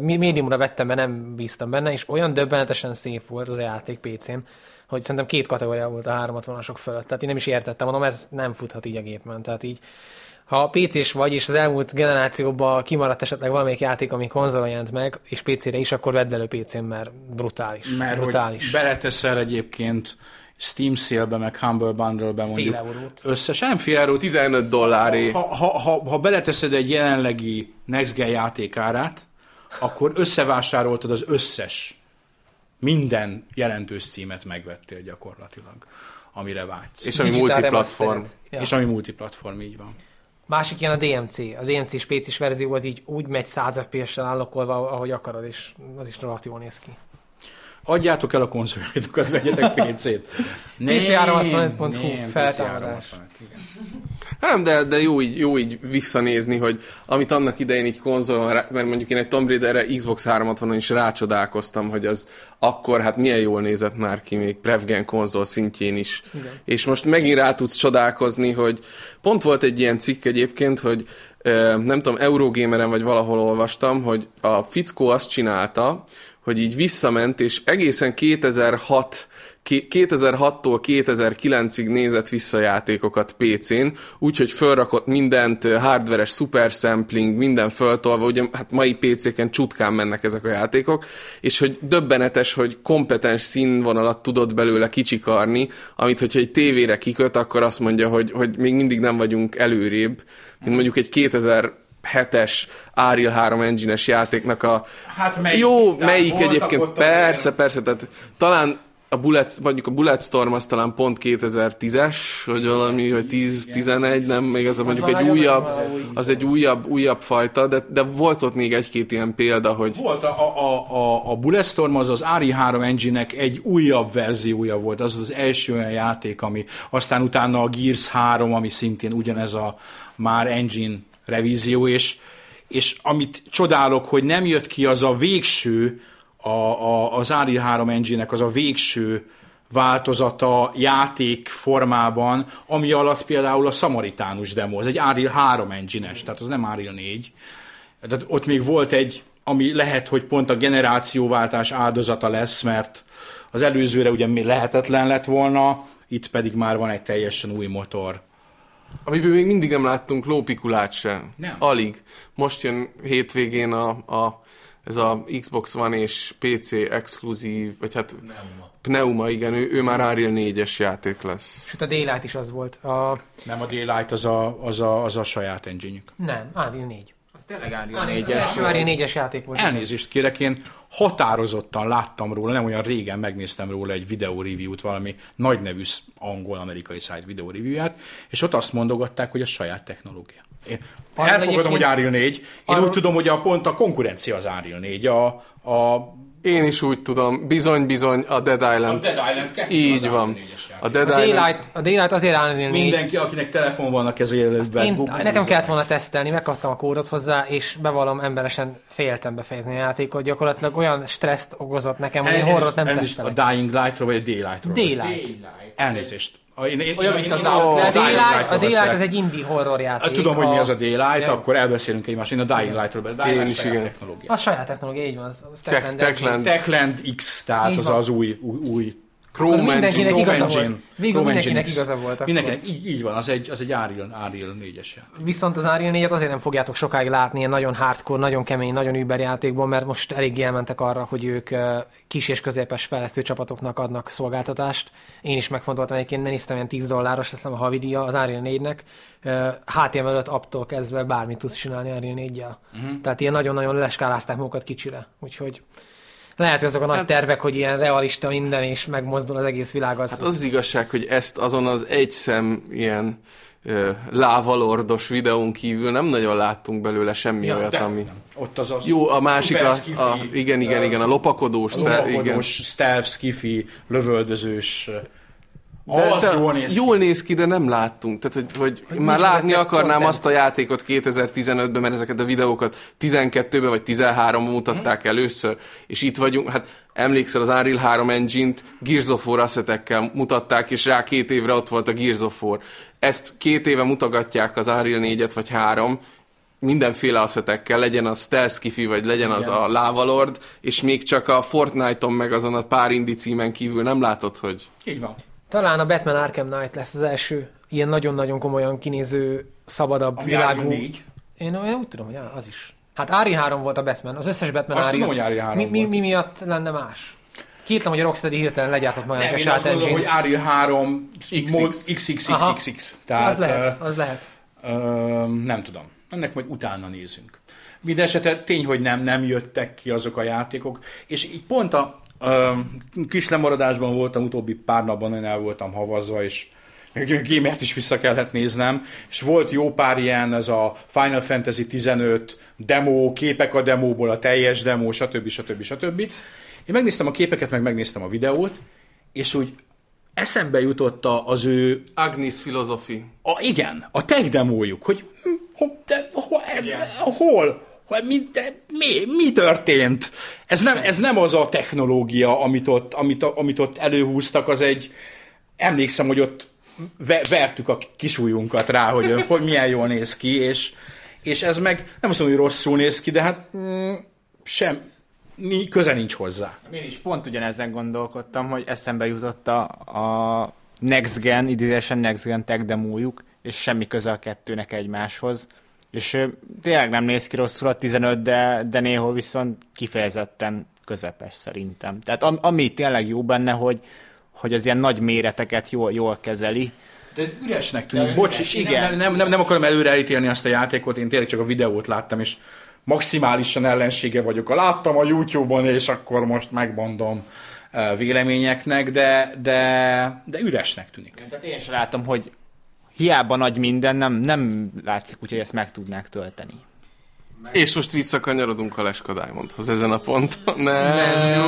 médiumra vettem, mert nem bíztam benne, és olyan döbbenetesen szép volt az a játék PC-n, hogy szerintem két kategória volt a 360-asok fölött. Tehát én nem is értettem, mondom, ez nem futhat így a gépen. Tehát így, ha PC-s vagy, és az elmúlt generációban kimaradt esetleg valamelyik játék, ami konzolon jelent meg, és PC-re is, akkor vedd elő PC-n, mert brutális. Mert brutális. hogy beleteszel egyébként Steam sale meg Humble Bundle-be mondjuk eurót. összesen, fél eurót, 15 dolláré. ha, ha, ha, ha beleteszed egy jelenlegi Next Gen játékárát, akkor összevásároltad az összes, minden jelentős címet megvettél gyakorlatilag, amire vágysz. És ami Digital multiplatform. Ja. És ami multiplatform, így van. Másik ilyen a DMC. A DMC-s PC-s verzió az így úgy megy 100 FPS-sel állokolva, ahogy akarod, és az is rohadt jól néz ki. Adjátok el a konzoljaitokat, vegyetek PC-t. PC365.hu, feltámadás. Nem, de, de jó, így, jó így visszanézni, hogy amit annak idején így konzolon, mert mondjuk én egy Tomb Raiderre Xbox 360-on is rácsodálkoztam, hogy az akkor hát milyen jól nézett már ki, még Prevgen konzol szintjén is. Igen. És most megint rá tudsz csodálkozni, hogy pont volt egy ilyen cikk egyébként, hogy nem tudom, Eurogameren vagy valahol olvastam, hogy a fickó azt csinálta, hogy így visszament, és egészen 2006 ki- 2006-tól 2009-ig nézett vissza játékokat PC-n, úgyhogy fölrakott mindent, hardveres super sampling, minden föltolva, ugye hát mai PC-ken csutkán mennek ezek a játékok, és hogy döbbenetes, hogy kompetens színvonalat tudott belőle kicsikarni, amit hogyha egy tévére kiköt, akkor azt mondja, hogy, hogy még mindig nem vagyunk előrébb, mint mondjuk egy 2000 hetes Ariel 3 engine-es játéknak a... Hát melyik? Jó, melyik egyébként, ott azért- persze, persze, tehát talán a Bullet, mondjuk a Bulletstorm az talán pont 2010-es, vagy valami, vagy 10-11, nem, még az, mondjuk már egy újabb, az egy újabb, újabb fajta, de, de volt ott még egy-két ilyen példa, hogy Volt a, a, a, a Bulletstorm, az az RE3 engine-nek egy újabb verziója volt, az az első olyan játék, ami aztán utána a Gears 3, ami szintén ugyanez a már engine revízió, és, és amit csodálok, hogy nem jött ki az a végső, a, a, az RE3 engine-nek az a végső változata játék formában, ami alatt például a Samaritánus demo, az egy Unreal 3 engine-es, tehát az nem Unreal 4. Tehát ott még volt egy, ami lehet, hogy pont a generációváltás áldozata lesz, mert az előzőre ugye még lehetetlen lett volna, itt pedig már van egy teljesen új motor. Amiből még mindig nem láttunk lópikulát se. Nem. Alig. Most jön hétvégén a, a, ez a Xbox One és PC exkluzív, vagy hát Pneuma, Pneuma igen, ő, ő már Unreal 4-es játék lesz. Sőt, a Daylight is az volt. A... Nem a Daylight, az a, az a, az a saját engine Nem, Unreal 4. Az tényleg Az 4-es. első Unreal 4-es játék volt. Elnézést kérek, én határozottan láttam róla, nem olyan régen megnéztem róla egy videó review-t, valami nagy nevű sz- angol-amerikai szájt videó review-ját, és ott azt mondogatták, hogy a saját technológia. Én Arról elfogadom, hogy Unreal 4, én Arról- úgy tudom, hogy a pont a konkurencia az Unreal 4, a, a Én is úgy tudom, bizony-bizony a Dead Island. A Dead Island 2 Így az van. Unreal 4-es játék. A Dead A Island... Daylight, a Daylight azért 4. Mindenki, akinek telefon van a kezében. Én, nekem kellett volna tesztelni, megkaptam a kódot hozzá, és bevallom, emberesen féltem befejezni a játékot. Gyakorlatilag olyan stresszt okozott nekem, hogy én horrort nem A tesztelek. Dying Light-ról vagy a Daylight-ról? Daylight. Elnézést. A- Én, én, Olyan, én, mint az én. A Daylight, a Daylight az egy indie horror játék. Tudom, hogy mi az a Daylight, akkor elbeszélünk egymást. Én a Dying Light-ról beszélek. Dying Light is, saját igen. technológia. Az saját technológia, így van. Az, Techland X, tehát az az új, új, új Chrome Akkor mindenkinek Engine. igaza Chrome volt. Engine. Végül mindenkinek Engine igaza volt. Mindenkinek, így, így van, az egy, az egy Unreal, Unreal 4-es játék. Viszont az Unreal 4-et azért nem fogjátok sokáig látni, ilyen nagyon hardcore, nagyon kemény, nagyon über játékból, mert most eléggé elmentek arra, hogy ők kis és középes fejlesztő csapatoknak adnak szolgáltatást. Én is megfontoltam egyébként, néztem ilyen 10 dolláros, hiszem a havidíja az Unreal 4-nek. Ö, HTML5 apptól kezdve bármit tudsz csinálni Unreal 4-jel. Uh-huh. Tehát ilyen nagyon-nagyon leskálázták magukat kicsire. Úgyhogy lehet, hogy azok a nagy tervek, hogy ilyen realista minden, és megmozdul az egész világ, az, Hát az az igazság, hogy ezt azon az egy szem ilyen ö, lávalordos videón kívül nem nagyon láttunk belőle semmi Ja, olyat, de- ami... Ott az a Jó, a másik, a, a, igen, igen, igen, a lopakodós, a lopakodós, stealth, skifi, lövöldözős. De, az de jól néz ki. jól néz ki, de nem láttunk. Tehát, hogy, hogy, hogy már látni akarnám content. azt a játékot 2015-ben, mert ezeket a videókat 12-ben vagy 13-ban mutatták először, és itt vagyunk, hát emlékszel az Unreal 3 engine-t Gears of War asszetekkel mutatták, és rá két évre ott volt a Gears of War. Ezt két éve mutogatják az Unreal 4-et vagy 3, mindenféle asszetekkel, legyen az Stealth Skiffy, vagy legyen az a Lava Lord, és még csak a Fortnite-on meg azon a pár indie címen kívül nem látod, hogy Így van. Talán a Batman Arkham Knight lesz az első ilyen nagyon-nagyon komolyan kinéző, szabadabb Ami világú. 4. Én, én úgy tudom, hogy az is. Hát Ári 3 volt a Batman, az összes Batman Azt Ari- tudom, hogy Ari 3 mi, mi, mi, miatt lenne más? Kétlem, hogy a Rocksteady hirtelen legyártott magának egy én azt gondolom, hogy Unreal 3 XX. mod- XXXXX. Az Tehát, lehet, az lehet. Ö, nem tudom. Ennek majd utána nézünk. Minden esetre tény, hogy nem, nem jöttek ki azok a játékok, és így pont a kis lemaradásban voltam, utóbbi pár napban nagyon el voltam havazva, és Gamert is vissza kellett néznem, és volt jó pár ilyen, ez a Final Fantasy 15 demo, képek a demóból, a teljes demo, stb. stb. stb. Én megnéztem a képeket, meg megnéztem a videót, és úgy eszembe jutott a- az ő Agnes Philosophy. a, igen, a tech demójuk, hogy hm, ho- de, ho, hol, hol mi, de, mi, mi történt? Ez nem, ez nem az a technológia, amit ott, amit, amit ott előhúztak, az egy, emlékszem, hogy ott ve, vertük a kisújunkat rá, hogy, hogy milyen jól néz ki, és, és ez meg, nem azt mondom, hogy rosszul néz ki, de hát mm, sem, köze nincs hozzá. Én is pont ugyanezen gondolkodtam, hogy eszembe jutott a, a Next Gen, idézősen Next Gen tech demójuk, és semmi köze a kettőnek egymáshoz. És tényleg nem néz ki rosszul a 15, de, de néhol viszont kifejezetten közepes szerintem. Tehát am, ami tényleg jó benne, hogy, hogy az ilyen nagy méreteket jól, jól kezeli. De üresnek tűnik. Bocs, üres, igen. Nem, nem, nem, nem akarom előre elítélni azt a játékot, én tényleg csak a videót láttam, és maximálisan ellensége vagyok. Láttam a YouTube-on, és akkor most megmondom. véleményeknek, de, de, de üresnek tűnik. Tehát én sem látom, hogy hiába nagy minden, nem, nem látszik úgy, hogy ezt meg tudnák tölteni. És most visszakanyarodunk a Leska Diamondhoz ezen a ponton. Nem.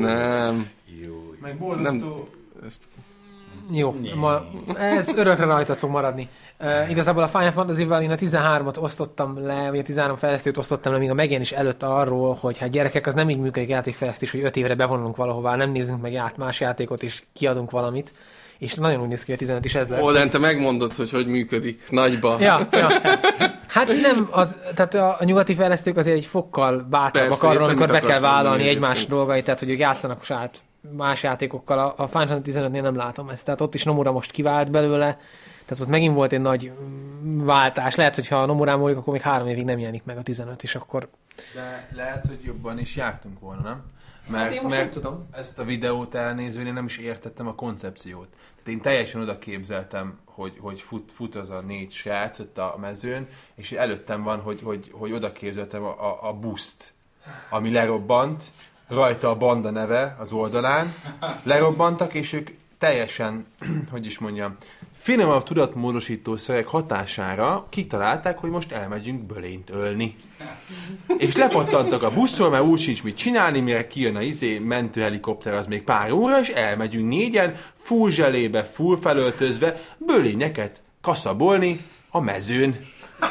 Nem. Meg borzasztó... Ezt Jó, ma, ez örökre rajtad fog maradni. Uh, igazából a Final Fantasy-vel én a 13-at osztottam le, vagy a 13 fejlesztőt osztottam le, még a megjelenés előtt arról, hogy hát gyerekek, az nem így működik játékfejlesztés, hogy 5 évre bevonulunk valahová, nem nézzünk meg át más játékot, és kiadunk valamit. És nagyon úgy néz ki, hogy a 15 is ez lesz. Olden, te megmondod, hogy hogy működik nagyba. Ja, ja. Hát nem, az, tehát a, a nyugati fejlesztők azért egy fokkal bátrabbak Persze, arról, amikor be kell vállalni egyébként. egymás dolgait, tehát hogy ők játszanak saját más játékokkal. A, a Final Fantasy 15-nél nem látom ezt, tehát ott is Nomura most kivált belőle, tehát ott megint volt egy nagy váltás. Lehet, hogy ha a Nomurán múlik, akkor még három évig nem jelenik meg a 15, és akkor... De lehet, hogy jobban is jártunk volna, nem? Mert, Hát én most mert tudom. ezt a videót elnézve én nem is értettem a koncepciót. Tehát én teljesen oda képzeltem, hogy, hogy fut, fut az a négy srác ott a mezőn, és előttem van, hogy, hogy, hogy oda képzeltem a, a, a buszt, ami lerobbant, rajta a banda neve az oldalán, lerobbantak, és ők teljesen, hogy is mondjam, finomabb tudatmódosító szerek hatására kitalálták, hogy most elmegyünk bölényt ölni. És lepattantak a buszról, mert úgy sincs mit csinálni, mire kijön a izé, mentőhelikopter, az még pár óra, és elmegyünk négyen, full zselébe, full felöltözve, bölényeket kaszabolni a mezőn.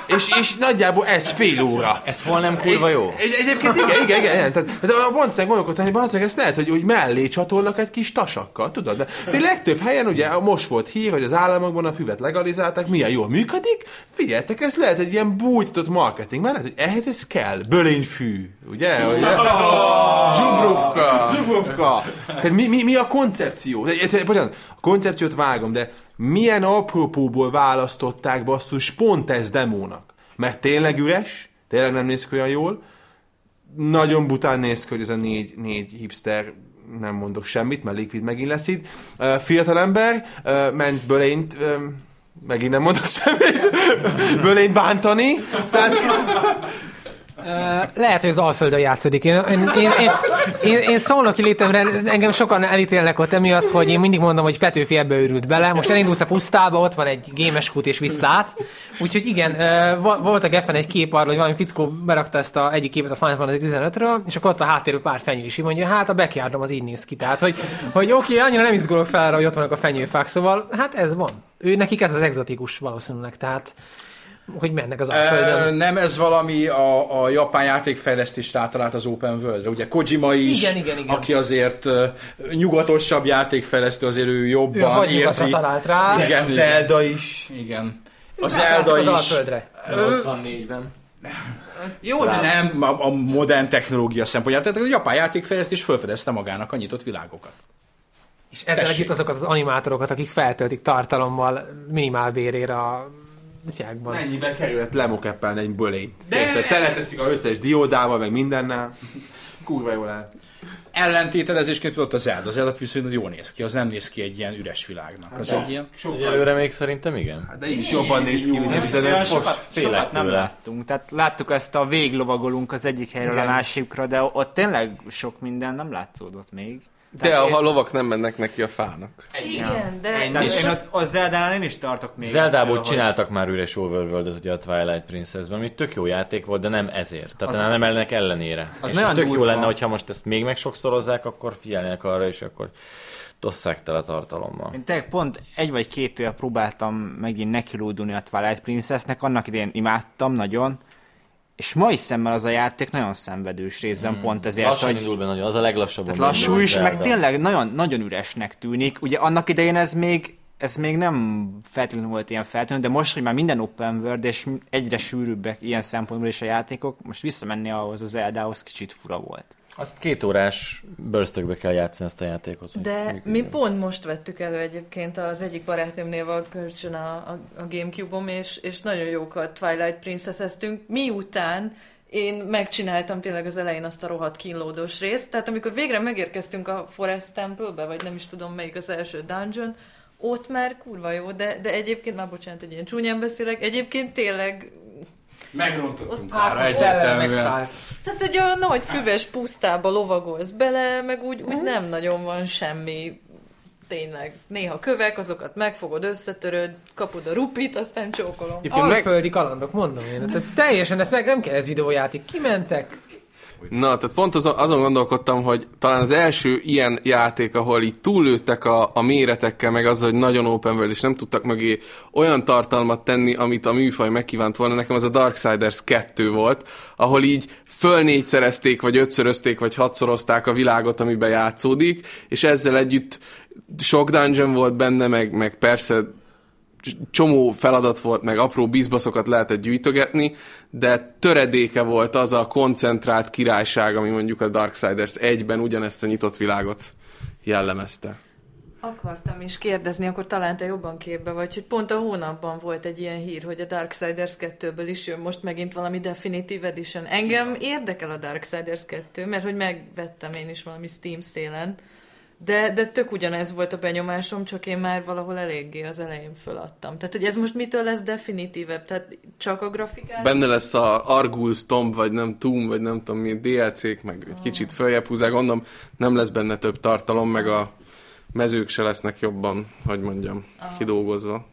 És, és nagyjából ez fél óra. Ez hol nem kurva jó? Egy, egyébként igen, igen, igen, igen. Tehát, tehát a Boncen gondolkodtam, hogy Boncen ezt lehet, hogy, hogy mellé csatolnak egy kis tasakkal, tudod? Mert a legtöbb helyen ugye most volt hír, hogy az államokban a füvet legalizálták, milyen jól működik. Figyeljetek, ez lehet egy ilyen bújtatott marketing, mert lehet, hogy ehhez ez kell. Bölényfű, ugye? ugye? Zsubrufka. Zsubrufka. Tehát mi, mi, mi a koncepció? Egy- egy- Bocsánat, a koncepciót vágom, de milyen apropóból választották basszus pont ez demónak? Mert tényleg üres, tényleg nem néz ki olyan jól, nagyon bután néz ki, hogy ez a négy, négy hipster, nem mondok semmit, mert Liquid megint lesz itt. Uh, fiatalember ment bölényt, megint nem mondok semmit, bölényt bántani. Tehát, lehet, hogy az Alföldön játszódik. Én, én, én, én, én, én szolnoki létemre engem sokan elítélnek ott emiatt, hogy én mindig mondom, hogy Petőfi ebbe őrült bele. Most elindulsz a pusztába, ott van egy gémeskút és viszlát. Úgyhogy igen, vo- volt a Geffen egy kép arról, hogy valami fickó berakta ezt a egyik képet a Final Fantasy 15-ről, és akkor ott a háttérben pár fenyő is. Mondja, hát a backyardom az így néz ki. Tehát, hogy, hogy oké, okay, annyira nem izgulok fel arra, hogy ott vannak a fenyőfák, szóval hát ez van. Ő, nekik ez az exotikus valószínűleg, tehát hogy mennek az Alföldön. nem ez valami a, a japán játékfejlesztést átalált az Open World-re. Ugye Kojima is, Igen, igen, igen. aki azért ö, nyugatosabb játékfejlesztő, azért ő Ő jobban nyugatra érzi. talált rá. Igen, Zelda is. igen. A Zelda az is. Alföldre. 84-ben. Jó, de nem a, a modern technológia szempontjából. Tehát a japán játékfejlesztés felfedezte magának a nyitott világokat. És ezzel Tessék. együtt azokat az animátorokat, akik feltöltik tartalommal minimál bérére a gyákban. Mennyibe kerülhet lemokeppelni egy bölényt? De... Teleteszik a összes diódával, meg mindennel. Kurva jól el. Ellentételezésként tudott a Zelda. Az Zelda viszonylag jól néz ki, az nem néz ki egy ilyen üres világnak. Az egy ilyen... Előre még szerintem igen. Hát De így is jobban néz ki, mint a 15. sokat, nem láttunk. Tehát láttuk ezt a véglovagolunk az egyik helyről Igen. a másikra, de ott tényleg sok minden nem látszódott még. De a lovak nem mennek neki a fának. Igen, de... Tehát én ott, a Zeldánál én is tartok még. Zeldából csináltak már üres overworld ugye a Twilight Princess-ben, ami tök jó játék volt, de nem ezért. Tehát az nem ennek ellenére. az és tök jó lenne, hogyha most ezt még meg sokszorozzák, akkor figyelnek arra, és akkor tosszák tele tartalommal. Én tényleg pont egy vagy két próbáltam megint nekilódulni a Twilight Princessnek, annak idején imádtam nagyon, és mai szemmel az a játék nagyon szenvedős részben, pont ezért, Lassan hogy indul be nagyon, az a leglassabban. tehát lassú is, meg tényleg nagyon, nagyon üresnek tűnik. Ugye annak idején ez még ez még nem feltétlenül volt ilyen feltűnő, de most, hogy már minden open world, és egyre sűrűbbek ilyen szempontból is a játékok, most visszamenni ahhoz az Zeldához kicsit fura volt. Azt két órás burstökbe kell játszani ezt a játékot. De mi pont most vettük elő egyébként az egyik barátnőmnél a kölcsön a, a, a Gamecube-om, és, és nagyon jókat Twilight Princess-eztünk, miután én megcsináltam tényleg az elején azt a rohadt kínlódós részt, tehát amikor végre megérkeztünk a Forest Temple-be, vagy nem is tudom melyik az első dungeon, ott már kurva jó, de, de egyébként, már bocsánat, hogy ilyen csúnyán beszélek, egyébként tényleg Megrontottunk Ott már egyértelműen. Tehát, hogy a nagy füves pusztába lovagolsz bele, meg úgy, úgy nem nagyon van semmi tényleg. Néha kövek, azokat megfogod, összetöröd, kapod a rupit, aztán csókolom. Egyébként meg, kalandok, mondom én. Tehát teljesen ezt meg nem kell ez videójáték. Kimentek, Na, tehát pont azon, azon gondolkodtam, hogy talán az első ilyen játék, ahol így túllőttek a, a méretekkel, meg azzal, hogy nagyon open world, és nem tudtak mögé olyan tartalmat tenni, amit a műfaj megkívánt volna. Nekem az a Darksiders 2 volt, ahol így föl négyszerezték, vagy ötszörözték, vagy hatszorozták a világot, amiben játszódik, és ezzel együtt sok dungeon volt benne, meg, meg persze csomó feladat volt, meg apró bizbaszokat lehetett gyűjtögetni, de töredéke volt az a koncentrált királyság, ami mondjuk a Darksiders 1-ben ugyanezt a nyitott világot jellemezte. Akartam is kérdezni, akkor talán te jobban képbe vagy, hogy pont a hónapban volt egy ilyen hír, hogy a Darksiders 2-ből is jön most megint valami Definitive Edition. Engem érdekel a Darksiders 2, mert hogy megvettem én is valami Steam szélen, de, de tök ugyanez volt a benyomásom, csak én már valahol eléggé az elején föladtam. Tehát, hogy ez most mitől lesz definitívebb? Tehát csak a grafikát? Benne lesz a Arguls Tomb, vagy nem Tomb, vagy nem tudom mi, DLC-k, meg egy kicsit följebb húzák, gondolom nem lesz benne több tartalom, meg a mezők se lesznek jobban, hogy mondjam, kidolgozva,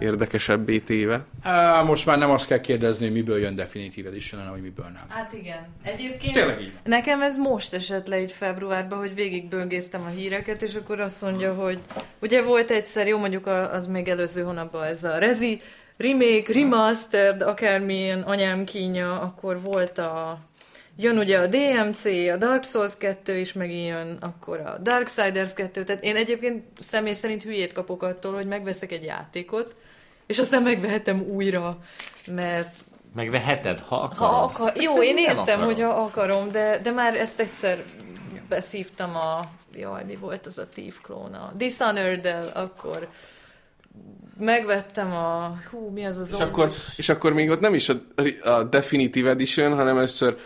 érdekesebbé téve. Á, most már nem azt kell kérdezni, hogy miből jön Definitive Edition, hanem hogy miből nem. Hát igen. És Egyébként tényleg így. nekem ez most esett le így februárban, hogy végigböngésztem a híreket, és akkor azt mondja, hogy ugye volt egyszer, jó mondjuk a- az még előző hónapban ez a Rezi, remake, remastered, akármilyen anyám kínja, akkor volt a Jön ugye a DMC, a Dark Souls 2 is megint jön, akkor a Darksiders 2, tehát én egyébként személy szerint hülyét kapok attól, hogy megveszek egy játékot, és aztán megvehetem újra, mert Megveheted, ha akarod. ha akar, jó, én értem, hogy ha akarom, de, de már ezt egyszer beszívtam a, jaj, mi volt az a Thief klón, a dishonored akkor megvettem a, hú, mi az az És akkor, és akkor még ott nem is a, a Definitive Edition, hanem először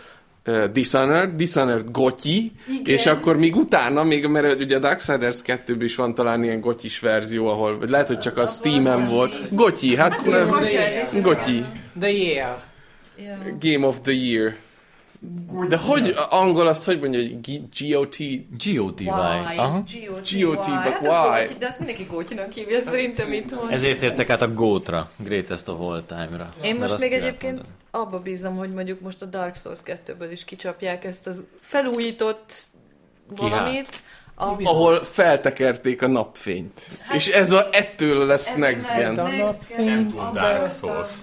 uh, Dishonored, Dishonored Gotyi, és akkor még utána, még, mert ugye a Darksiders 2 is van talán ilyen gotyis verzió, ahol vagy lehet, hogy csak a Steam-en volt. Gotyi, hát, Hát, nem, Gotyi de yeah. Game of the Year. De hogy angol azt hogy mondja, hogy G- GOT? GOTY. Aha. GOTY. GOT, but Hát why? De azt mindenki Gótyinak hívja, szerintem itthon. Ezért értek át a GOAT-ra, Greatest of All Time-ra. Én Mert most még egyébként mondani. abba bízom, hogy mondjuk most a Dark Souls 2-ből is kicsapják ezt az felújított valamit. A, Ahol feltekerték a napfényt. És ez a ettől lesz Next Gen. Next Gen. Nem abba Dark Souls.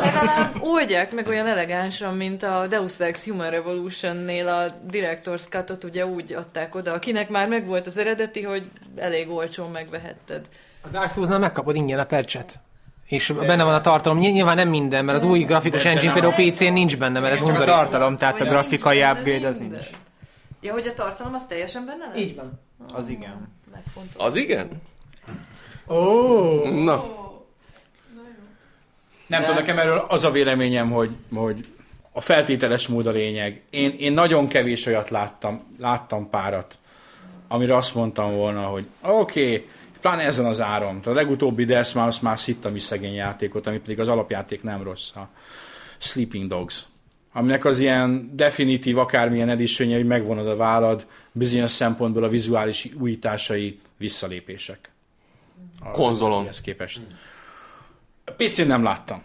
Legalább oldják meg olyan elegánsan, mint a Deus Ex Human Revolution-nél a Director's Cut-ot ugye úgy adták oda, akinek már megvolt az eredeti, hogy elég olcsón megvehetted. A Dark Souls-nál megkapod ingyen a patchet. És benne van a tartalom. Ny- Nyilván nem minden, mert az új grafikus De- de engine például PC-n nincs benne, mert ez Csak a undorít. tartalom, tehát a grafikai upgrade az nincs. Ja, hogy a tartalom az teljesen benne lesz? Így van. Az igen. Az igen? Ó, Na, Nem tudom, nekem erről az a véleményem, hogy, hogy a feltételes mód a lényeg. Én, én nagyon kevés olyat láttam, láttam párat, amire azt mondtam volna, hogy oké, okay, pláne ezen az áron. Tehát a legutóbbi Death Mouse már szittam is szegény játékot, ami pedig az alapjáték nem rossz. A Sleeping Dogs aminek az ilyen definitív akármilyen editionje, hogy megvonod a vállad, bizonyos szempontból a vizuális újításai visszalépések. Konzolon. eredetihez képest. PC-n nem láttam.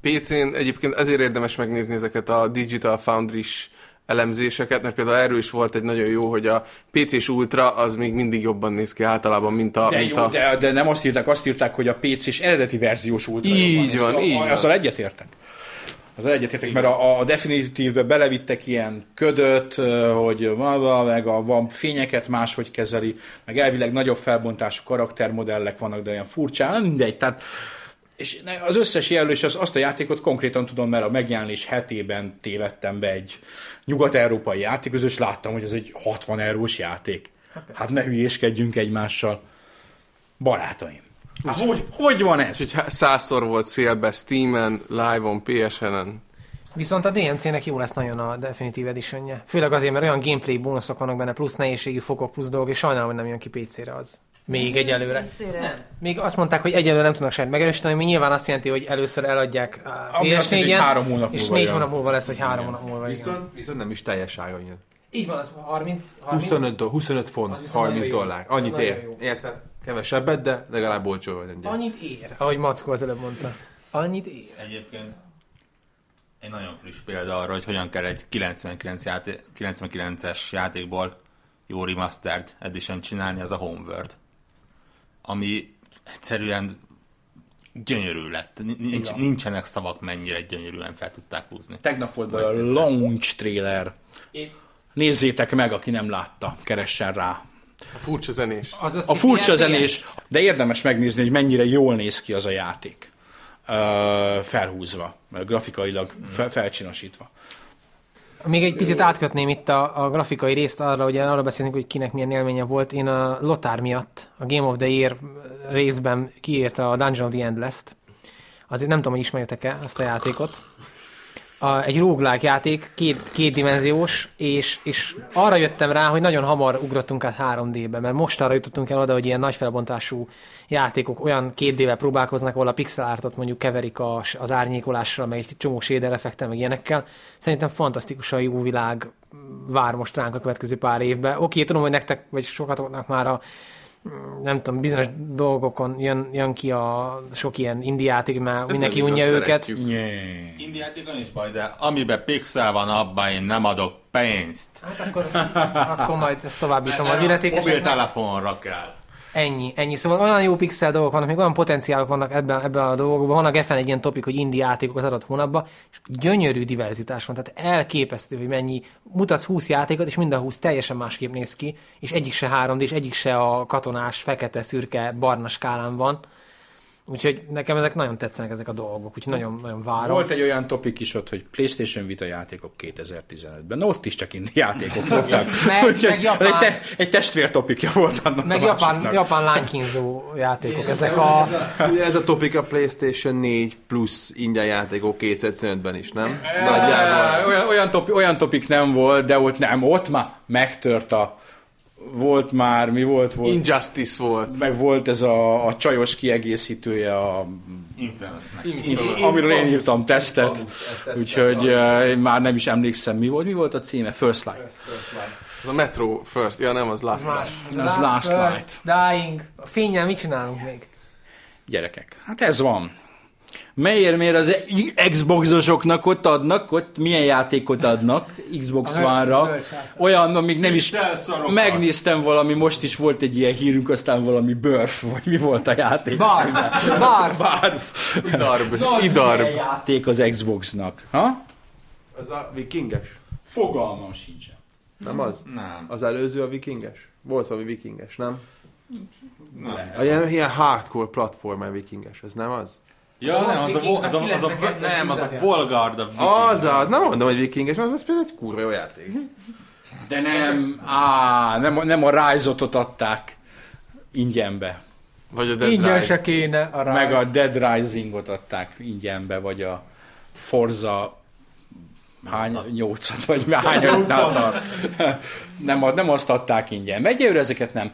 PC-n egyébként ezért érdemes megnézni ezeket a Digital Foundry-s elemzéseket, mert például erről is volt egy nagyon jó, hogy a PC-s Ultra az még mindig jobban néz ki általában, mint a... De, mint jó, a... de, de nem azt írták, azt írták, hogy a PC-s eredeti verziós ultra Így néz van, ki. így A- van. Azzal egyetértek. Azzal egyetértek, mert a, a definitívbe belevittek ilyen ködöt, hogy meg a, van fényeket máshogy kezeli, meg elvileg nagyobb felbontású karaktermodellek vannak, de olyan furcsán, mindegy. Tehát és ne- az összes jelölés, az, azt a játékot konkrétan tudom, mert a megjelenés hetében tévedtem be egy nyugat-európai játékhoz, és láttam, hogy ez egy 60 eurós játék. Hát ne hülyéskedjünk egymással. Barátaim. Hát hogy, hogy van ez? Úgyhogy százszor volt szélbe Steam-en, live-on, PSN-en. Viszont a DMC-nek jó lesz nagyon a Definitive edition -je. Főleg azért, mert olyan gameplay bónuszok vannak benne, plusz nehézségi fokok, plusz dolgok, és sajnálom, hogy nem jön ki PC-re az. Még egyelőre. Szére. Még azt mondták, hogy egyelőre nem tudnak semmit megerősíteni, ami nyilván azt jelenti, hogy először eladják a Ami azt jelenti, hogy PS4-en, három hónap és múlva négy jön. hónap múlva lesz, vagy három hónap múlva. Igen. Viszont, viszont nem is teljes áron jön. Így van, az 30, 30 25, do- 25 font, Az viszont 30 nagyon jó. dollár. Az Annyit nagyon ér. jó. Érted? Kevesebbet, de legalább olcsó vagy. Annyit ér, ahogy Mackó az előbb mondta. Annyit ér. Egyébként egy nagyon friss példa arra, hogy hogyan kell egy 99 játé- 99-es játékból jó remastered edition csinálni, az a Homeworld. Ami egyszerűen gyönyörű lett. Nincs, nincs, nincsenek szavak, mennyire gyönyörűen fel tudták húzni. Tegnap volt be a launch trailer. Én- Nézzétek meg, aki nem látta, keressen rá. A furcsa zenés. Az A furcsa zenés, de érdemes megnézni, hogy mennyire jól néz ki az a játék. Uh, felhúzva, grafikailag fel, felcsinosítva. Még egy picit átkötném itt a, a grafikai részt arra, ugye arra beszélünk, hogy kinek milyen élménye volt. Én a Lotár miatt a Game of the Year részben kiírta a Dungeon of the Endless-t. Azért nem tudom, hogy ismeritek-e azt a játékot. A, egy roguelike játék, két, kétdimenziós, és, és arra jöttem rá, hogy nagyon hamar ugrottunk át 3D-be, mert most arra jutottunk el oda, hogy ilyen nagy felbontású játékok olyan két d próbálkoznak, ahol a pixel artot mondjuk keverik a, az árnyékolással, meg egy csomó shader effektel, meg ilyenekkel. Szerintem fantasztikusan jó világ vár most ránk a következő pár évben. Oké, tudom, hogy nektek, vagy sokatoknak már a nem tudom, bizonyos dolgokon jön, jön ki a sok ilyen játék, mert mindenki nem igaz, unja őket. Yeah. Játékon is baj, de amiben pixel van, abban én nem adok pénzt. Hát akkor, akkor majd ezt továbbítom az illetékeseknek. Mobiltelefonra kell. Ennyi, ennyi. Szóval olyan jó pixel dolgok vannak, még olyan potenciálok vannak ebben, ebben a dolgokban. Van a Geffen egy ilyen topik, hogy indie játékok az adott hónapban, és gyönyörű diverzitás van. Tehát elképesztő, hogy mennyi. Mutatsz 20 játékot, és mind a 20 teljesen másképp néz ki, és egyik se 3D, és egyik se a katonás, fekete, szürke, barna skálán van. Úgyhogy nekem ezek nagyon tetszenek ezek a dolgok, úgyhogy nagyon, nagyon várom. Volt egy olyan topik is ott, hogy PlayStation Vita játékok 2015-ben. Na, ott is csak indie játékok voltak. Meg- Úgyhogy meg japán- egy, te, egy testvér topikja volt annak Meg a japán, japán lánykínzó játékok. Ezek a... Ez a topik a PlayStation 4 plusz ingyen játékok 2015-ben is, nem? Nagyjából. Olyan, olyan, topi, olyan topik nem volt, de ott nem, ott már megtört a volt már, mi volt, volt Injustice volt. meg volt ez a, a csajos kiegészítője, a, Infamousnek. amiről én írtam tesztet, úgyhogy uh, én már nem is emlékszem, mi volt, mi volt a címe? First Light. Az a Metro First. Ja, nem, az Last Light. Ez Last First, Dying. A fényel mit csinálunk még? Gyerekek, hát ez van. Miért, miért az Xboxosoknak ott adnak, ott milyen játékot adnak Xbox One-ra? Olyan, amíg nem is... Megnéztem valami, most is volt egy ilyen hírünk, aztán valami Burf, vagy mi volt a játék? Barf. Barf. Barf. Idarb. Milyen Idarb. játék az Xboxnak? Ha? Az a vikinges? Fogalmam sincsen. Nem az? Nem. Az előző a vikinges? Volt valami vikinges, nem? Nem. A ilyen, ilyen hardcore platformer vikinges, ez nem az? Ja, nem, az a, az a, az a, nem, az a Volgard, a Az az, nem mondom, hogy vikinges, az, az például egy kurva jó játék. De nem, á, nem, nem a Rise-ot adták ingyenbe. Vagy a Dead Ingyen Rise. se kéne a rá. Meg a Dead Rising-ot adták ingyenbe, vagy a Forza hány, nyolcat, vagy hány nem, ad- nem azt adták ingyen. Egyelőre ezeket nem.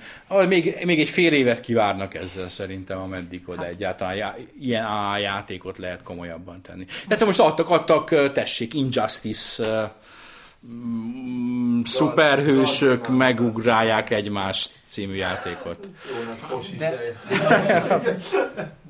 Még, még egy fél évet kivárnak ezzel szerintem, ameddig oda egyáltalán já, ilyen á, játékot lehet komolyabban tenni. Egyszer most adtak, adtak, tessék, Injustice, szuperhősök megugrálják egymást című játékot. De...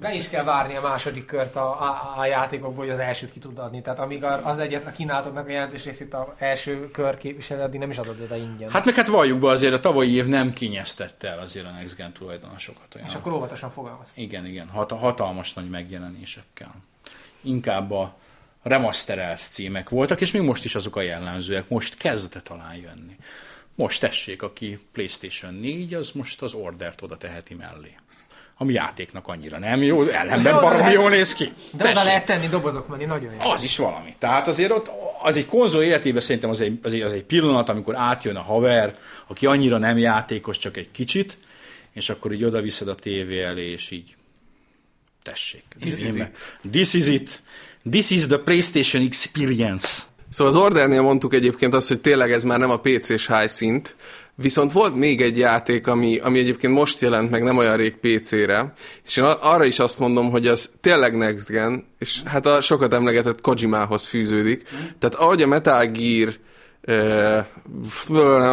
Be is kell várni a második kört a, a, a játékokból, hogy az elsőt ki tud adni. Tehát amíg az egyet a kínálatoknak a jelentős részét a első kör képviseli, addig nem is adod oda ingyen. Hát meg hát valljuk be azért a tavalyi év nem kényeztette el azért a Next Gen tulajdonosokat. Olyan. És akkor óvatosan fogalmaz. Igen, igen, hat, hatalmas nagy megjelenésekkel. Inkább a remasterelt címek voltak, és még most is azok a jellemzőek. Most kezdte talán jönni. Most tessék, aki PlayStation 4, az most az ordert oda teheti mellé. Ami játéknak annyira nem jó, ellenben baromi jól néz ki. De oda Tessék. lehet tenni dobozok mellé, nagyon jó. Az is valami. Tehát azért ott, az egy konzol életében szerintem az egy, az egy, az egy pillanat, amikor átjön a haver, aki annyira nem játékos, csak egy kicsit, és akkor így oda viszed a tévé elé, és így tessék. This is This is it. This is the PlayStation Experience. Szóval az Ordernél mondtuk egyébként azt, hogy tényleg ez már nem a PC-s szint, Viszont volt még egy játék, ami, ami egyébként most jelent meg nem olyan rég PC-re, és én arra is azt mondom, hogy az tényleg Next Gen, és hát a sokat emlegetett Kojimához fűződik. Tehát ahogy a Metal Gear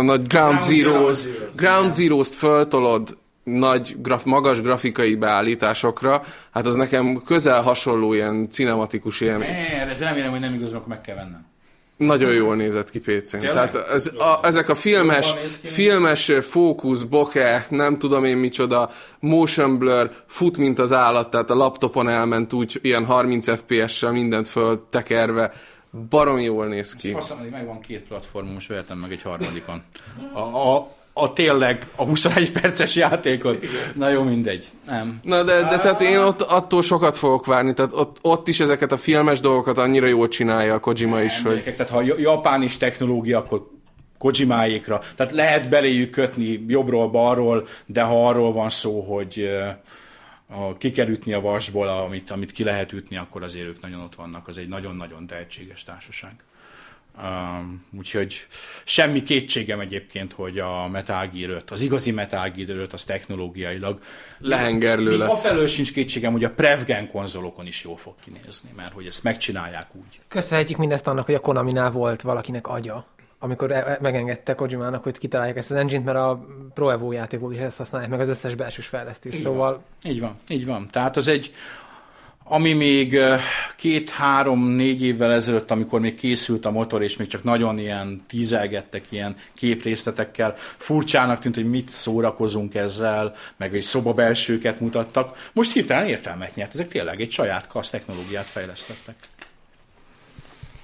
nagy Ground Zeroes, Ground Zeroes-t föltolod nagy, graf, magas grafikai beállításokra, hát az nekem közel hasonló ilyen cinematikus élmény. Ez remélem, hogy nem igaz, akkor meg kell vennem. Nagyon jól nézett ki PC-n. Tehát ez, a, ezek a filmes, filmes fókusz, bokeh, nem tudom én micsoda, motion blur, fut, mint az állat, tehát a laptopon elment úgy ilyen 30 FPS-sel mindent föltekerve, baromi jól néz ki. Faszom, hogy megvan két platformon, most vehetem meg egy harmadikon. A, a, a tényleg a 21 perces játékot. Na jó, mindegy. Nem. Na de, de tehát én ott attól sokat fogok várni, tehát ott, ott is ezeket a filmes dolgokat annyira jól csinálja a Kojima is, hogy Gyerekek, tehát ha ja- japán is technológia, akkor Kojimáékra. Tehát lehet beléjük kötni jobbról, balról, de ha arról van szó, hogy eh, a, ki kell ütni a vasból, amit, amit ki lehet ütni, akkor azért ők nagyon ott vannak. Az egy nagyon-nagyon tehetséges társaság. Um, úgyhogy semmi kétségem egyébként, hogy a Metal Gear 5, az igazi Metal Gear 5, az technológiailag lehengerlő lesz. afelől sincs kétségem, hogy a Prevgen konzolokon is jól fog kinézni, mert hogy ezt megcsinálják úgy. Köszönhetjük mindezt annak, hogy a Konami-nál volt valakinek agya, amikor e- e- megengedte Kojimának, hogy kitalálják ezt az engine mert a Pro Evo játékból is ezt használják, meg az összes belsős fejlesztés. Szóval Így van, így van. Tehát az egy, ami még két-három-négy évvel ezelőtt, amikor még készült a motor, és még csak nagyon ilyen tízelgettek ilyen képrészletekkel, furcsának tűnt, hogy mit szórakozunk ezzel, meg egy szobabelsőket mutattak. Most hirtelen értelmet nyert, ezek tényleg egy saját kasz technológiát fejlesztettek.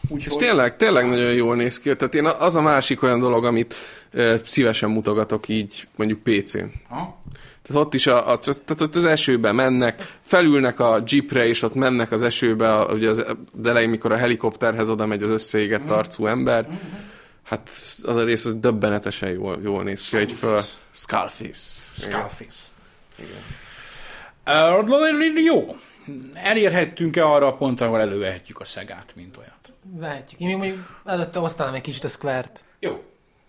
És Úgyhogy tényleg, tényleg nagyon jól néz ki. Tehát én az a másik olyan dolog, amit szívesen mutogatok így mondjuk PC-n. Ha? Tehát ott is a, a, tehát ott az esőbe mennek, felülnek a jeepre, és ott mennek az esőbe, a, ugye az, az elején, mikor a helikopterhez oda megy az összeégett arcú ember. Hát az a rész az döbbenetesen jól, jól néz ki, egy föl... Skullface. Igen. Skullface. Uh, jó. Elérhettünk-e arra a pontra, ahol elővehetjük a szegát, mint olyat? vehetjük. Én még mondjuk előtte osztanám egy kicsit a Square-t. Jó,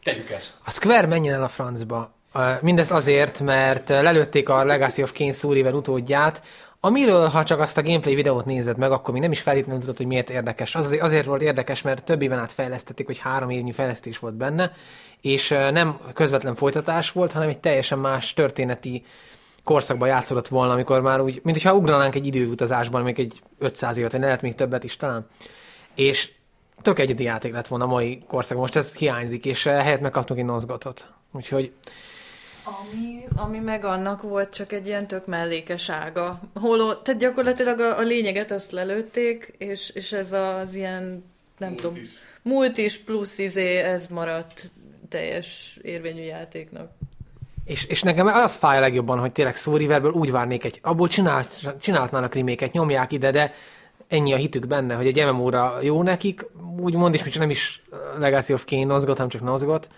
tegyük ezt. A Square menjen el a francba. Mindezt azért, mert lelőtték a Legacy of Kain Szórivel utódját, amiről, ha csak azt a gameplay videót nézed meg, akkor még nem is feltétlenül tudod, hogy miért érdekes. Az azért, volt érdekes, mert több éven át fejlesztették, hogy három évnyi fejlesztés volt benne, és nem közvetlen folytatás volt, hanem egy teljesen más történeti korszakban játszódott volna, amikor már úgy, mint hogyha ugranánk egy időutazásban, még egy 500 évet, vagy lehet még többet is talán. És tök egyedi játék lett volna a mai korszakban. Most ez hiányzik, és eh, helyett megkaptunk egy nozgotot. Úgyhogy Ami, ami meg annak volt csak egy ilyen tök mellékes ága. Holó, tehát gyakorlatilag a, a lényeget azt lelőtték, és, és ez az ilyen, nem múlt tudom, is. múlt is plusz izé, ez maradt teljes érvényű játéknak. És, és nekem az fáj a legjobban, hogy tényleg Szóriverből úgy várnék egy, abból csinált, csinálhatnának reméket, nyomják ide, de ennyi a hitük benne, hogy egy MMO-ra jó nekik, úgymond is, csak nem is Legacy of Kain nozgot, hanem csak nozgot.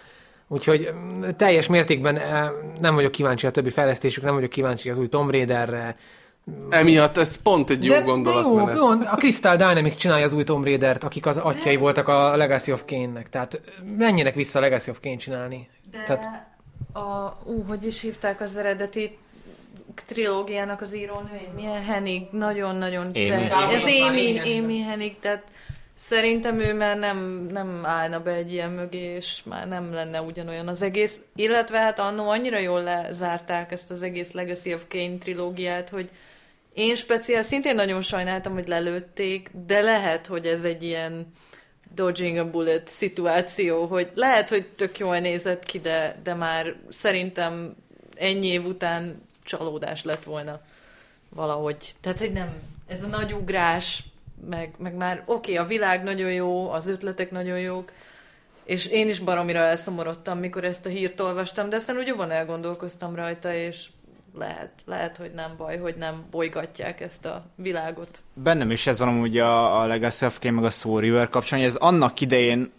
Úgyhogy mm, teljes mértékben eh, nem vagyok kíváncsi a többi fejlesztésük, nem vagyok kíváncsi az új Tomb Raiderre. Emiatt ez pont egy jó de, gondolat. de jó, menet. jó, a Crystal Dynamics csinálja az új Tomb Raidert, akik az atyai voltak a Legacy of Kain-nek. Tehát menjenek vissza a Legacy of Kain csinálni. De Tehát- a, ú, hogy is hívták az eredeti trilógiának az írónőjét? Milyen Hennig? Nagyon-nagyon... Ez Amy Amy, Hennig. Tehát szerintem ő már nem, nem állna be egy ilyen mögé, és már nem lenne ugyanolyan az egész. Illetve hát annó annyira jól lezárták ezt az egész Legacy of Kain trilógiát, hogy én speciál szintén nagyon sajnáltam, hogy lelőtték, de lehet, hogy ez egy ilyen dodging a bullet szituáció, hogy lehet, hogy tök jól nézett ki, de, de már szerintem ennyi év után csalódás lett volna valahogy. Tehát, hogy nem, ez a nagy ugrás, meg, meg már oké, okay, a világ nagyon jó, az ötletek nagyon jók, és én is baromira elszomorodtam, mikor ezt a hírt olvastam, de aztán úgy jobban elgondolkoztam rajta, és lehet, lehet, hogy nem baj, hogy nem bolygatják ezt a világot. Bennem is ez van amúgy a, a Legacy of Kain meg a Soul River kapcsán, ez annak idején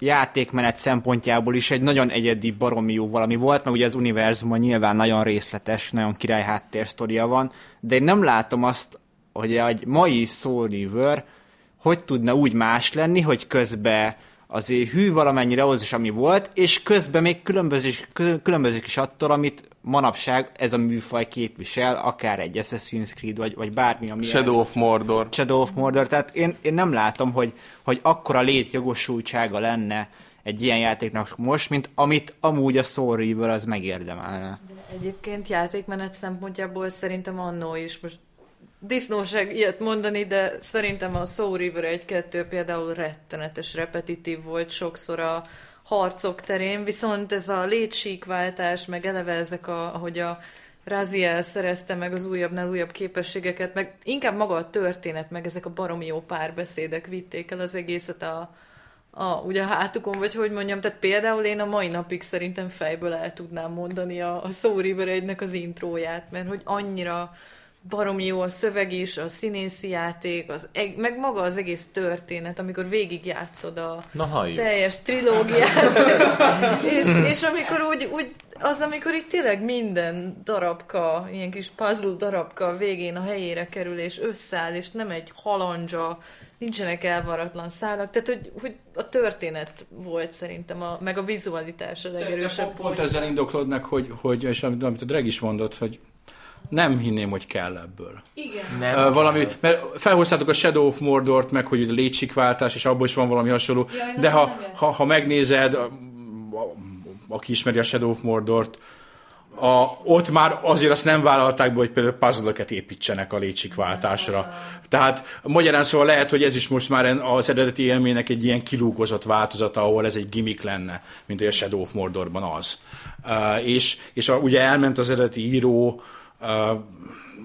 játékmenet szempontjából is egy nagyon egyedi baromi jó valami volt, meg ugye az univerzumban nyilván nagyon részletes, nagyon király háttérsztoria van, de én nem látom azt, hogy egy mai Soul River hogy tudna úgy más lenni, hogy közben azért hű valamennyire ahhoz is, ami volt, és közben még különbözik, kül- különbözik is attól, amit manapság ez a műfaj képvisel, akár egy Assassin's Creed, vagy, vagy bármi, ami Shadow ez. of Mordor. Shadow of Mordor, tehát én, én nem látom, hogy, hogy akkora létjogosultsága lenne egy ilyen játéknak most, mint amit amúgy a Soul River az megérdemelne. Egyébként játékmenet szempontjából szerintem annó is, most disznóság ilyet mondani, de szerintem a Soul River 1-2 például rettenetes, repetitív volt sokszor a harcok terén, viszont ez a létsíkváltás, meg eleve ezek, a, ahogy a Raziel szerezte meg az újabbnál újabb képességeket, meg inkább maga a történet, meg ezek a baromi jó párbeszédek vitték el az egészet a, a, ugye a hátukon, vagy hogy mondjam, tehát például én a mai napig szerintem fejből el tudnám mondani a, a Soul River 1 az intróját, mert hogy annyira baromi jó a szöveg is, a színészi játék, az, eg- meg maga az egész történet, amikor végigjátszod a Na halljuk. teljes trilógiát, és, és amikor úgy, úgy, az, amikor itt tényleg minden darabka, ilyen kis puzzle darabka a végén a helyére kerül, és összeáll, és nem egy halandzsa, nincsenek elvaratlan szálak, tehát hogy, hogy a történet volt szerintem, a, meg a vizualitás a legerősebb Pont pont. ezzel indoklod meg, hogy, hogy és amit, amit a Dreg is mondott, hogy nem hinném, hogy kell ebből. Igen. Nem. Uh, valami, mert felhoztátok a Shadow of Mordort, meg hogy a létsikváltás, és abból is van valami hasonló, Ja, én de ha, ha, ha megnézed, a, a, aki ismeri a Shadow of Mordort, a, ott már azért azt nem vállalták be, hogy például puzzle építsenek a létsikváltásra. Tehát magyarán szóval lehet, hogy ez is most már az eredeti élménynek egy ilyen kilúgozott változata, ahol ez egy gimmick lenne, mint hogy a Shadow of Mordorban az. Uh, és és a, ugye elment az eredeti író, uh,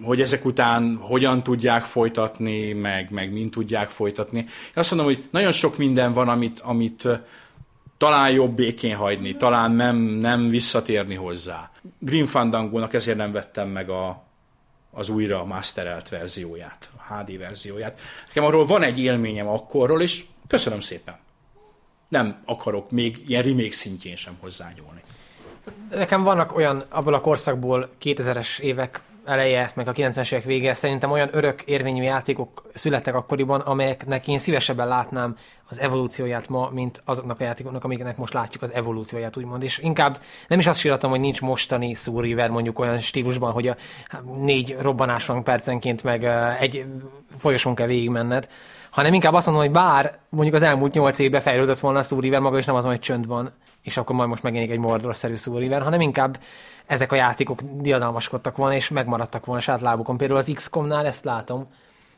hogy ezek után hogyan tudják folytatni, meg, meg mind tudják folytatni. Én azt mondom, hogy nagyon sok minden van, amit, amit talán jobb békén hagyni, talán nem, nem visszatérni hozzá. Green Fandango-nak ezért nem vettem meg a, az újra masterelt verzióját, a HD verzióját. Nekem arról van egy élményem akkorról, és köszönöm szépen. Nem akarok még ilyen remake szintjén sem hozzányúlni. Nekem vannak olyan abból a korszakból 2000-es évek eleje, meg a 90-es évek vége, szerintem olyan örök érvényű játékok születtek akkoriban, amelyeknek én szívesebben látnám az evolúcióját ma, mint azoknak a játékoknak, amiknek most látjuk az evolúcióját, úgymond. És inkább nem is azt síratom, hogy nincs mostani Soul mondjuk olyan stílusban, hogy a négy robbanás van percenként, meg egy folyosón kell végigmenned, hanem inkább azt mondom, hogy bár mondjuk az elmúlt nyolc évben fejlődött volna a Soul River maga, és nem az, hogy csönd van, és akkor majd most megjelenik egy Mordor-szerű hanem inkább ezek a játékok diadalmaskodtak volna, és megmaradtak volna saját lábukon. Például az XCOM-nál ezt látom,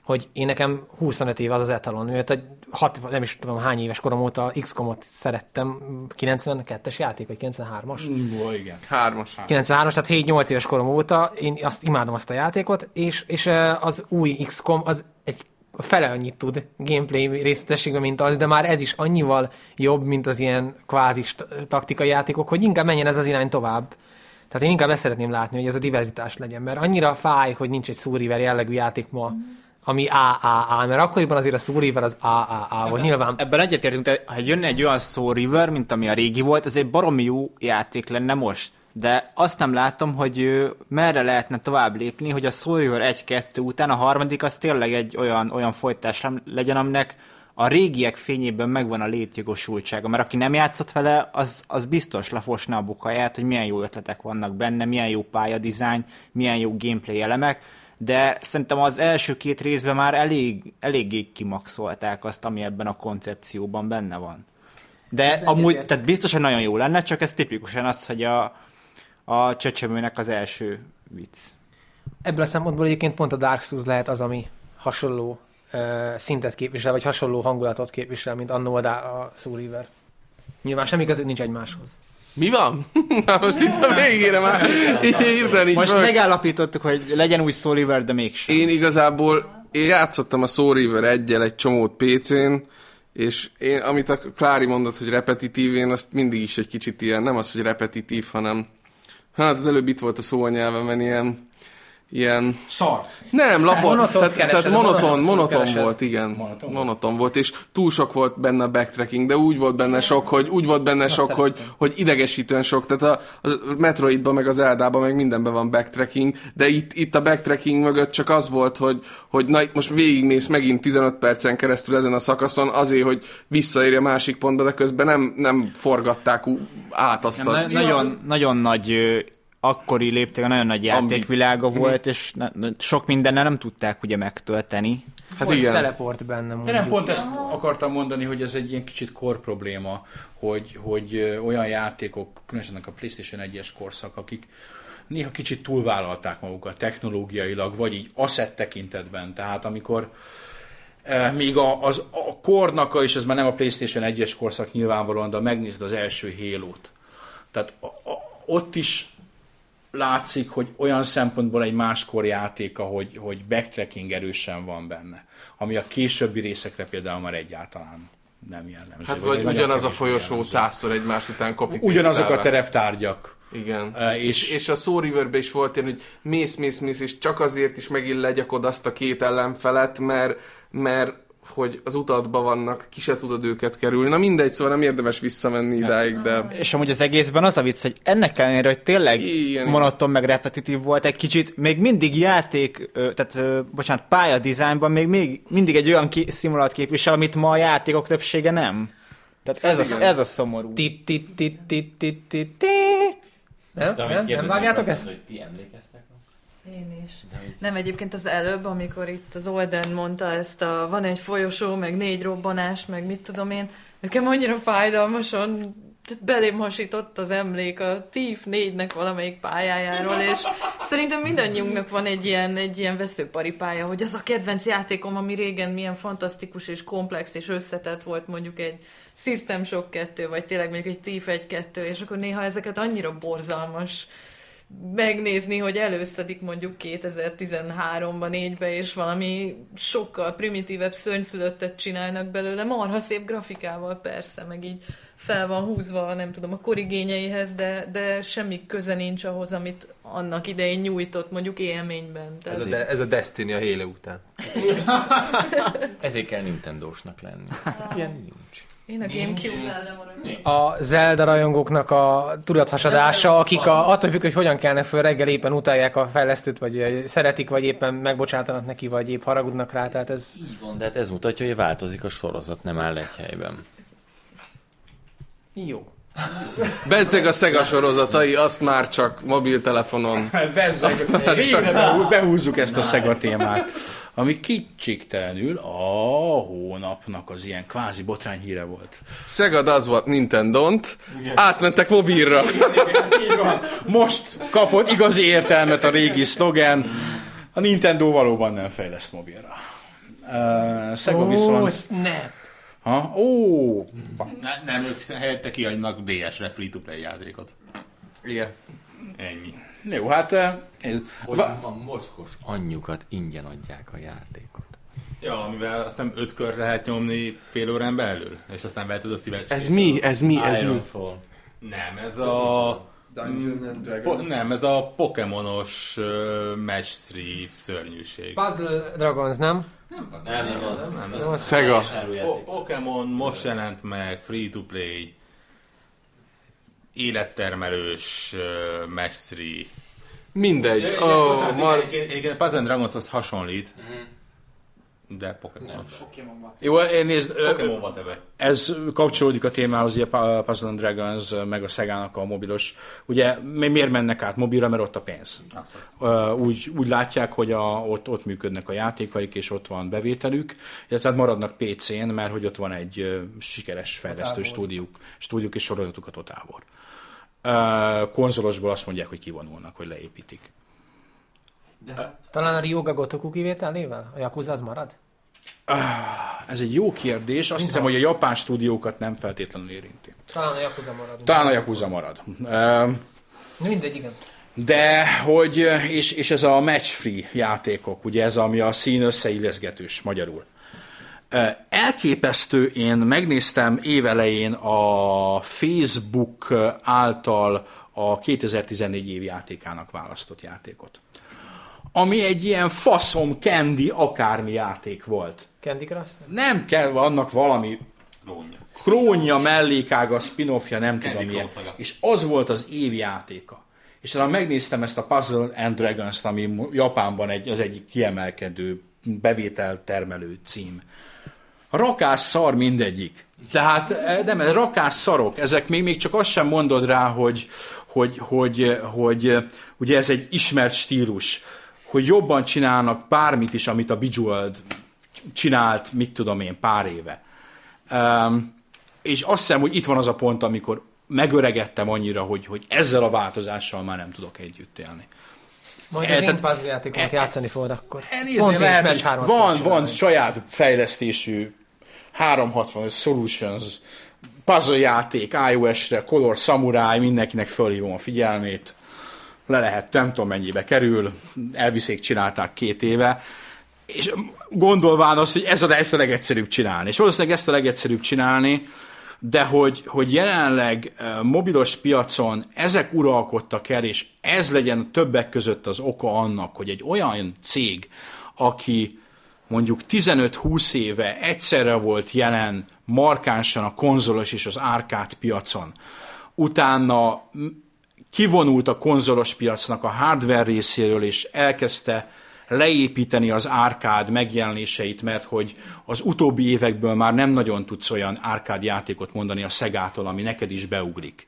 hogy én nekem 25 év az az etalon, mert egy hat, nem is tudom hány éves korom óta XCOM-ot szerettem, 92-es játék, vagy 93-as? Ó, igen. Hármas. 93-as, tehát 7-8 éves korom óta, én azt imádom azt a játékot, és, és az új XCOM az egy fele annyit tud gameplay részletességben, mint az, de már ez is annyival jobb, mint az ilyen kvázi taktikai játékok, hogy inkább menjen ez az irány tovább. Tehát én inkább ezt szeretném látni, hogy ez a diverzitás legyen, mert annyira fáj, hogy nincs egy Soul River jellegű játék ma, ami AAA, mert akkoriban azért a Soul River az AAA volt, nyilván. Ebben egyetértünk, de ha jönne egy olyan Soul River, mint ami a régi volt, ez egy baromi jó játék lenne most. De azt nem látom, hogy ö, merre lehetne tovább lépni, hogy a River 1-2 után a harmadik az tényleg egy olyan, olyan folytás legyen, aminek a régiek fényében megvan a létjogosultsága, mert aki nem játszott vele, az, az biztos lefosná a bukaját, hogy milyen jó ötletek vannak benne, milyen jó pályadizájn, milyen jó gameplay elemek, de szerintem az első két részben már elég, eléggé kimaxolták azt, ami ebben a koncepcióban benne van. De amúgy, tehát biztos, hogy nagyon jó lenne, csak ez tipikusan az, hogy a, a csecsemőnek az első vicc. Ebből a szempontból egyébként pont a Dark Souls lehet az, ami hasonló uh, szintet képvisel, vagy hasonló hangulatot képvisel, mint annó a, a Soul River. Nyilván semmi közük nincs egymáshoz. Mi van? Na most itt a végére már így hirtelen így Most föl- megállapítottuk, hogy legyen új Soul River, de mégsem. Én igazából, én játszottam a Soul River egyel egy csomót PC-n, és én, amit a Klári mondott, hogy repetitív, én azt mindig is egy kicsit ilyen, nem az, hogy repetitív, hanem hát az előbb itt volt a szó a nyelvemen, ilyen, ilyen Szar. nem, lapon, Monotont tehát, keresed, tehát monoton, monoton monoton keresed. volt, igen. Monoton Monoton, volt, és túl sok volt benne a backtracking, de úgy volt benne sok, hogy úgy volt benne sok, hogy, hogy idegesítően sok. Tehát a, a Metroidban, meg az Eldában, meg mindenben van backtracking, de itt, itt a backtracking mögött csak az volt, hogy, hogy na itt most végigmész megint 15 percen keresztül ezen a szakaszon azért, hogy visszaérj a másik pontba, de közben nem, nem forgatták át azt Nem, a... na- nagyon, nagyon nagy akkori léptékben nagyon nagy játékvilága volt, és na, na, sok mindennel nem tudták ugye megtölteni. Hát Volt igen. teleport benne De mondjuk. nem pont ezt akartam mondani, hogy ez egy ilyen kicsit kor probléma, hogy, hogy olyan játékok, különösen a PlayStation 1-es korszak, akik néha kicsit túlvállalták magukat technológiailag, vagy így asset tekintetben. Tehát amikor még a, az, a kornak, és ez már nem a PlayStation 1-es korszak nyilvánvalóan, de megnézd az első Halo-t. Tehát a, a, ott is látszik, hogy olyan szempontból egy máskor játék, hogy, hogy backtracking erősen van benne. Ami a későbbi részekre például már egyáltalán nem jellemző. Hát vagy nagyon ugyanaz a folyosó jellemző. százszor egymás után copy Ugyanazok a tereptárgyak. Igen. Eh, és, és- a Soul Riverben is volt ilyen, hogy mész, mész, mész, és csak azért is megint legyakod azt a két ellenfelet, mert, mert hogy az utadban vannak, ki se tudod őket kerülni. Na mindegy, szóval nem érdemes visszamenni idáig, de... És amúgy az egészben az a vicc, hogy ennek ellenére, hogy tényleg Igen. monoton meg repetitív volt egy kicsit, még mindig játék, tehát bocsánat, pálya dizájnban még, még mindig egy olyan ki, szimulat képvisel, amit ma a játékok többsége nem. Tehát ez, a, ez a szomorú. Tit, tit, tit, tit, tit, tit, ti. Nem? Nem? Nem vágjátok ezt? hogy ti emlékeztek? Én is. Nem, egyébként az előbb, amikor itt az Olden mondta ezt a van egy folyosó, meg négy robbanás, meg mit tudom én, nekem annyira fájdalmasan belém hasított az emlék a TIF 4-nek valamelyik pályájáról, és szerintem mindannyiunknak van egy ilyen, egy ilyen veszőparipája, hogy az a kedvenc játékom, ami régen milyen fantasztikus és komplex és összetett volt, mondjuk egy System Shock 2, vagy tényleg mondjuk egy TIF 1-2, és akkor néha ezeket annyira borzalmas megnézni, hogy előszedik mondjuk 2013-ban, 4-be, és valami sokkal primitívebb szörnyszülöttet csinálnak belőle, marha szép grafikával persze, meg így fel van húzva, nem tudom, a korigényeihez, de, de semmi köze nincs ahhoz, amit annak idején nyújtott mondjuk élményben. Tehát Ez a, de, ez a Destiny a Halo után. Ezért kell Nintendo-snak lenni. Ilyen nincs. Én a Gamecube-nál a Zelda rajongóknak a tudathasadása, akik a, attól függ, hogy hogyan kelnek föl reggel, éppen utálják a fejlesztőt, vagy szeretik, vagy éppen megbocsátanak neki, vagy épp haragudnak rá, tehát ez... Így van, de hát ez mutatja, hogy változik a sorozat, nem áll egy helyben. Jó. Bezzeg a Sega sorozatai, azt már csak mobiltelefonon. Bezzeg, végre behú- behúzzuk ezt a Sega témát, ami kicsiktelenül a hónapnak az ilyen kvázi botrányhíre volt. Sega does what Nintendo-t, átmentek mobilra. Így van. Most kapott igazi értelmet a régi szlogen. A Nintendo valóban nem fejleszt mobilra. Uh, Sega Ó, viszont... snap! Ha? Ó, Ne, nem, ők helyette kiadnak DS-re free-to-play játékot. Igen. Ennyi. jó, hát eh, ez, Hogy va- a mocskos anyjukat ingyen adják a játékot. Ja, amivel azt hiszem öt kört lehet nyomni fél órán belül, és aztán veheted a szívet. Ez mi? Ez mi? Ez mi? Ironfall. Nem, ez a... Dungeon and Po- Dragons. nem, ez a Pokémonos uh, Match 3 szörnyűség. Puzzle Dragons, nem? Nem, nem, az, Nem, az, ez az Sega. Pokémon most jelent meg, free-to-play, élettermelős uh, 3. Mindegy. Ja, Oh, bocsánat, mar... egyébként- egyébként Puzzle Dragonshoz hasonlít, de Pokémon. jó, én nézd, ö, Pokémon whatever. ez kapcsolódik a témához, ugye a Puzzle and Dragons, meg a Szegának a mobilos. Ugye mi- miért mennek át mobilra, mert ott a pénz. Úgy, úgy látják, hogy a, ott, ott működnek a játékaik, és ott van bevételük, illetve hát maradnak PC-n, mert hogy ott van egy sikeres fejlesztő stúdiók, stúdiók és sorozatuk a Totávor. Ö, Konzolosból azt mondják, hogy kivonulnak, hogy leépítik. Talán a Ryoga Gotoku kivételével? A Yakuza az marad? Ez egy jó kérdés, azt hiszem, hogy a japán stúdiókat nem feltétlenül érinti. Talán a Yakuza marad. Talán a Yakuza marad. Ö, Mindegy, igen. De, hogy, és, és ez a match-free játékok, ugye ez, ami a szín összeilleszgetős magyarul. Elképesztő, én megnéztem évelején a Facebook által a 2014 év játékának választott játékot. Ami egy ilyen faszom, kendi, akármi játék volt. Candy Crush? Nem kell, annak valami Lónya. krónja, mellékága, spin-offja, nem tudom Candy milyen. Crush szaga. És az volt az év játéka. És talán megnéztem ezt a Puzzle and Dragons-t, ami Japánban egy, az egyik kiemelkedő bevétel termelő cím. Rakás szar mindegyik. Tehát eh, nem, rakás szarok. Ezek még, még csak azt sem mondod rá, hogy, hogy, hogy, hogy eh, ugye ez egy ismert stílus, hogy jobban csinálnak bármit is, amit a Bejeweled csinált, mit tudom én, pár éve. Um, és azt hiszem, hogy itt van az a pont, amikor megöregettem annyira, hogy, hogy ezzel a változással már nem tudok együtt élni. Majd E, az én puzzle játékomat játszani fogod akkor. Elnézni Pont lehet, hogy van, van saját fejlesztésű 365 Solutions puzzle játék iOS-re, Color Samurai, mindenkinek fölhívom a figyelmét. Le lehet, nem tudom mennyibe kerül, elviszék csinálták két éve, és gondolván azt, hogy ez a, ezt a legegyszerűbb csinálni. És valószínűleg ezt a legegyszerűbb csinálni, de hogy, hogy jelenleg mobilos piacon ezek uralkodtak el, és ez legyen többek között az oka annak, hogy egy olyan cég, aki mondjuk 15-20 éve egyszerre volt jelen markánsan a konzolos és az árkád piacon, utána kivonult a konzolos piacnak a hardware részéről, és elkezdte leépíteni az árkád megjelenéseit, mert hogy az utóbbi évekből már nem nagyon tudsz olyan árkád játékot mondani a Szegától, ami neked is beugrik.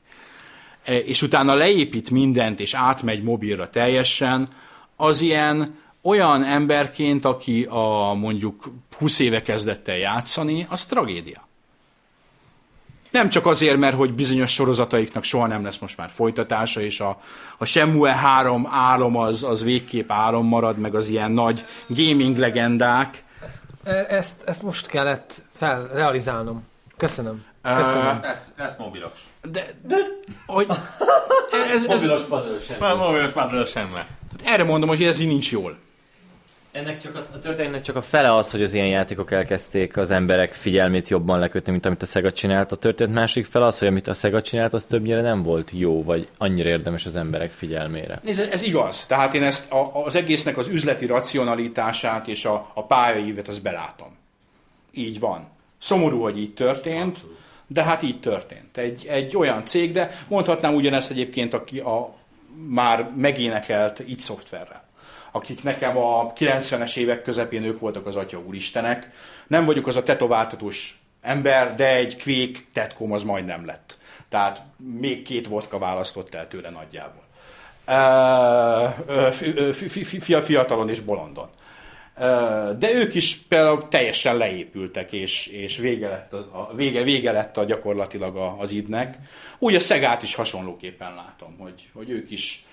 E, És utána leépít mindent, és átmegy mobilra teljesen, az ilyen olyan emberként, aki a mondjuk 20 éve kezdett el játszani, az tragédia. Nem csak azért, mert hogy bizonyos sorozataiknak soha nem lesz most már folytatása, és a, a Shenmue 3 álom az, az végképp álom marad, meg az ilyen nagy gaming legendák. E- Ezt, ezt most kellett felrealizálnom. Köszönöm. Köszönöm. Lesz, lesz mobilos. De, de hogy ez, ez, Mobilos puzzle sem. Mobilos puzzle semmi. erre mondom, hogy ez így nincs jól. Ennek csak a, a történetnek csak a fele az, hogy az ilyen játékok elkezdték az emberek figyelmét jobban lekötni, mint amit a Sega csinált. A történet másik fele az, hogy amit a Sega csinált, az többnyire nem volt jó, vagy annyira érdemes az emberek figyelmére. Ez, ez igaz. Tehát én ezt a, az egésznek az üzleti racionalitását és a, a pályaívet az belátom. Így van. Szomorú, hogy így történt, de hát így történt. Egy, egy olyan cég, de mondhatnám ugyanezt egyébként, aki a már megénekelt itt szoftverrel akik nekem a 90-es évek közepén ők voltak az atya úristenek. Nem vagyok az a tetováltatós ember, de egy kvék tetkom az majdnem lett. Tehát még két vodka választott el tőle nagyjából. Fiatalon és bolondon. De ők is például teljesen leépültek, és, és vége, lett a, a, vége, vége lett a gyakorlatilag az idnek. Úgy a Szegát is hasonlóképpen látom, hogy, hogy ők is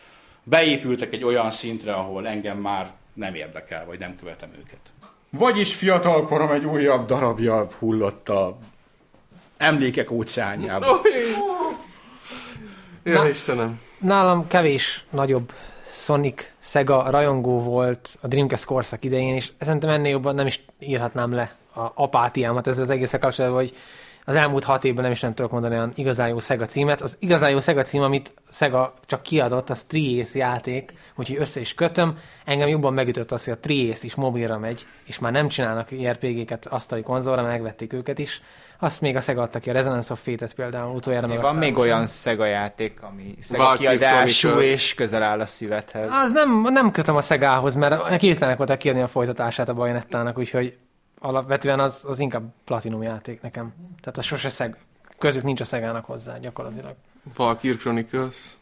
beépültek egy olyan szintre, ahol engem már nem érdekel, vagy nem követem őket. Vagyis fiatalkorom egy újabb darabja hullott a emlékek óceánjába. Ja, Istenem. Nálam kevés nagyobb Sonic, Sega rajongó volt a Dreamcast korszak idején, és szerintem ennél jobban nem is írhatnám le a apátiámat ezzel az egészen kapcsolatban, hogy az elmúlt hat évben nem is nem tudok mondani olyan igazán jó Sega címet. Az igazán jó Sega cím, amit Sega csak kiadott, az Triace játék, úgyhogy össze is kötöm. Engem jobban megütött az, hogy a Triace is mobilra megy, és már nem csinálnak IRPG-ket asztali konzolra, megvették őket is. Azt még a Sega adta ki, a Resonance of Fate-et például utoljára. meg Van még olyan. Sega játék, ami Sega Valkyrie kiadású Chronicles. és közel áll a szívedhez. Az nem, nem kötöm a Szegához, mert képtelenek voltak kiadni a folytatását a Bajonettának, úgyhogy alapvetően az, az inkább platinum játék nekem. Tehát az sose szeg, közük nincs a Szegának hozzá gyakorlatilag. Valkyrie Chronicles.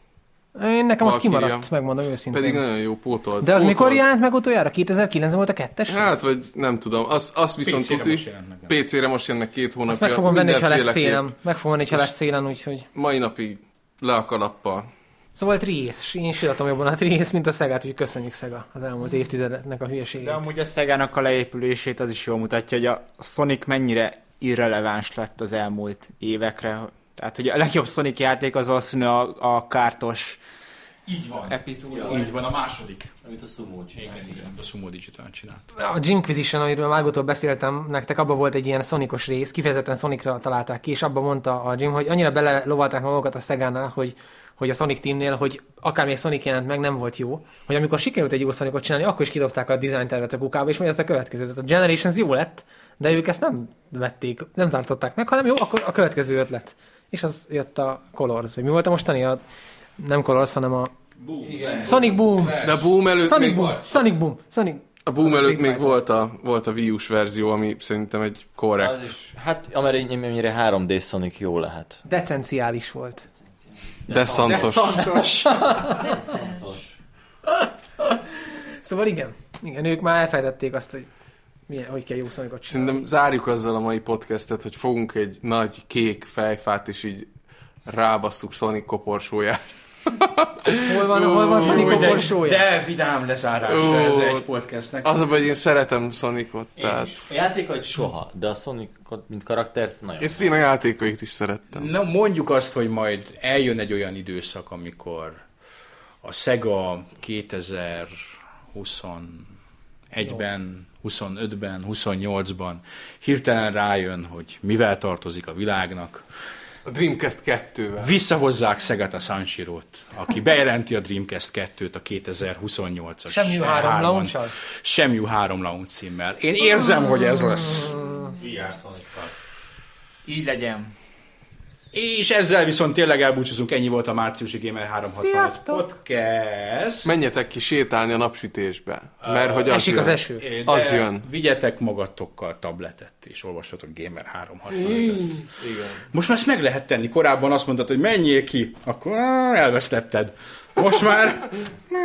Én nekem az kimaradt, megmondom őszintén. Pedig nagyon jó pótolt. De az pótolt. mikor jelent meg utoljára? 2009 volt a kettes? Hát, rész? vagy nem tudom. Azt, azt viszont PC-re tuti. most. PC-re most jönnek két hónapja. Azt meg fogom venni, ha lesz szélem. Meg fogom venni, ha lesz szélen, úgyhogy... Mai napig le a kalappal. Szóval Triész. Én silatom jobban a Triész, mint a Szegát, úgyhogy köszönjük Szega az elmúlt évtizednek a hülyeségét. De amúgy a Szegának a leépülését az is jól mutatja, hogy a Sonic mennyire irreleváns lett az elmúlt évekre. Tehát, hogy a legjobb Sonic játék az valószínűleg a, a kártos Így van. epizód. Így van, a második. Amit a Sumo csinált. Igen, igen, a Sumo Digital csinált. A Jimquisition, amiről már legutóbb beszéltem nektek, abban volt egy ilyen Sonicos rész, kifejezetten Sonicra találták ki, és abban mondta a Jim, hogy annyira bele lovalták magukat a Szegánál, hogy hogy a Sonic Teamnél, hogy akár még Sonic jelent meg, nem volt jó, hogy amikor sikerült egy jó Sonicot csinálni, akkor is kidobták a design tervet a kukába, és majd ez a következő. Tehát a Generations jó lett, de ők ezt nem vették, nem tartották meg, hanem jó, akkor a következő ötlet. És az jött a Colors, vagy mi volt a mostani? A, nem Colors, hanem a Sonic Boom! De a Boom előtt Sonic még, Boom! Sonic Boom! Sonic... a Boom Az előtt még volt a, volt a Wii U-s verzió, ami szerintem egy korrekt. Az is, hát amennyire 3D Sonic jó lehet. Decenciális volt. De szantos. Szóval igen, igen, ők már elfejtették azt, hogy milyen, hogy kell jó Sonicot csinálni. Szerintem zárjuk azzal a mai podcastet, hogy fogunk egy nagy kék fejfát, és így rábasszuk Sonic koporsóját. Hol van, hol van Sonic Ó, de, de vidám lezárás Ó. ez egy podcastnek. Az a baj, hogy én szeretem Sonicot, tehát... A játékait soha, de a Sonicot, mint karaktert, nagyon. És én a játékait is szerettem. Na, mondjuk azt, hogy majd eljön egy olyan időszak, amikor a Sega 2021-ben, 25-ben, 28-ban hirtelen rájön, hogy mivel tartozik a világnak. A Dreamcast 2-vel. Visszahozzák Szegát a Sanshiro-t, aki bejelenti a Dreamcast 2-t a 2028-as. Semmi három E3-ban. launch Semmi három launch címmel. Én érzem, hogy ez lesz. Így legyen. És ezzel viszont tényleg elbúcsúzunk, ennyi volt a márciusi Gamer 365 Sziasztok! podcast. Menjetek ki sétálni a napsütésbe, mert hogy az Esik jön. az eső. De Az jön. Vigyetek magatokkal tabletet, és olvassatok Gamer 365-öt. Igen. Most már ezt meg lehet tenni. Korábban azt mondtad, hogy menjél ki, akkor á, elvesztetted. Most már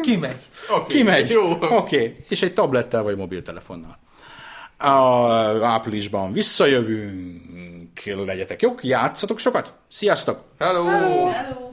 Kimegy. kimegy. jó. Oké. Okay. És egy tablettel vagy mobiltelefonnal. A áprilisban visszajövünk. Legyetek jók, játszatok sokat. Sziasztok! Hello! Hello!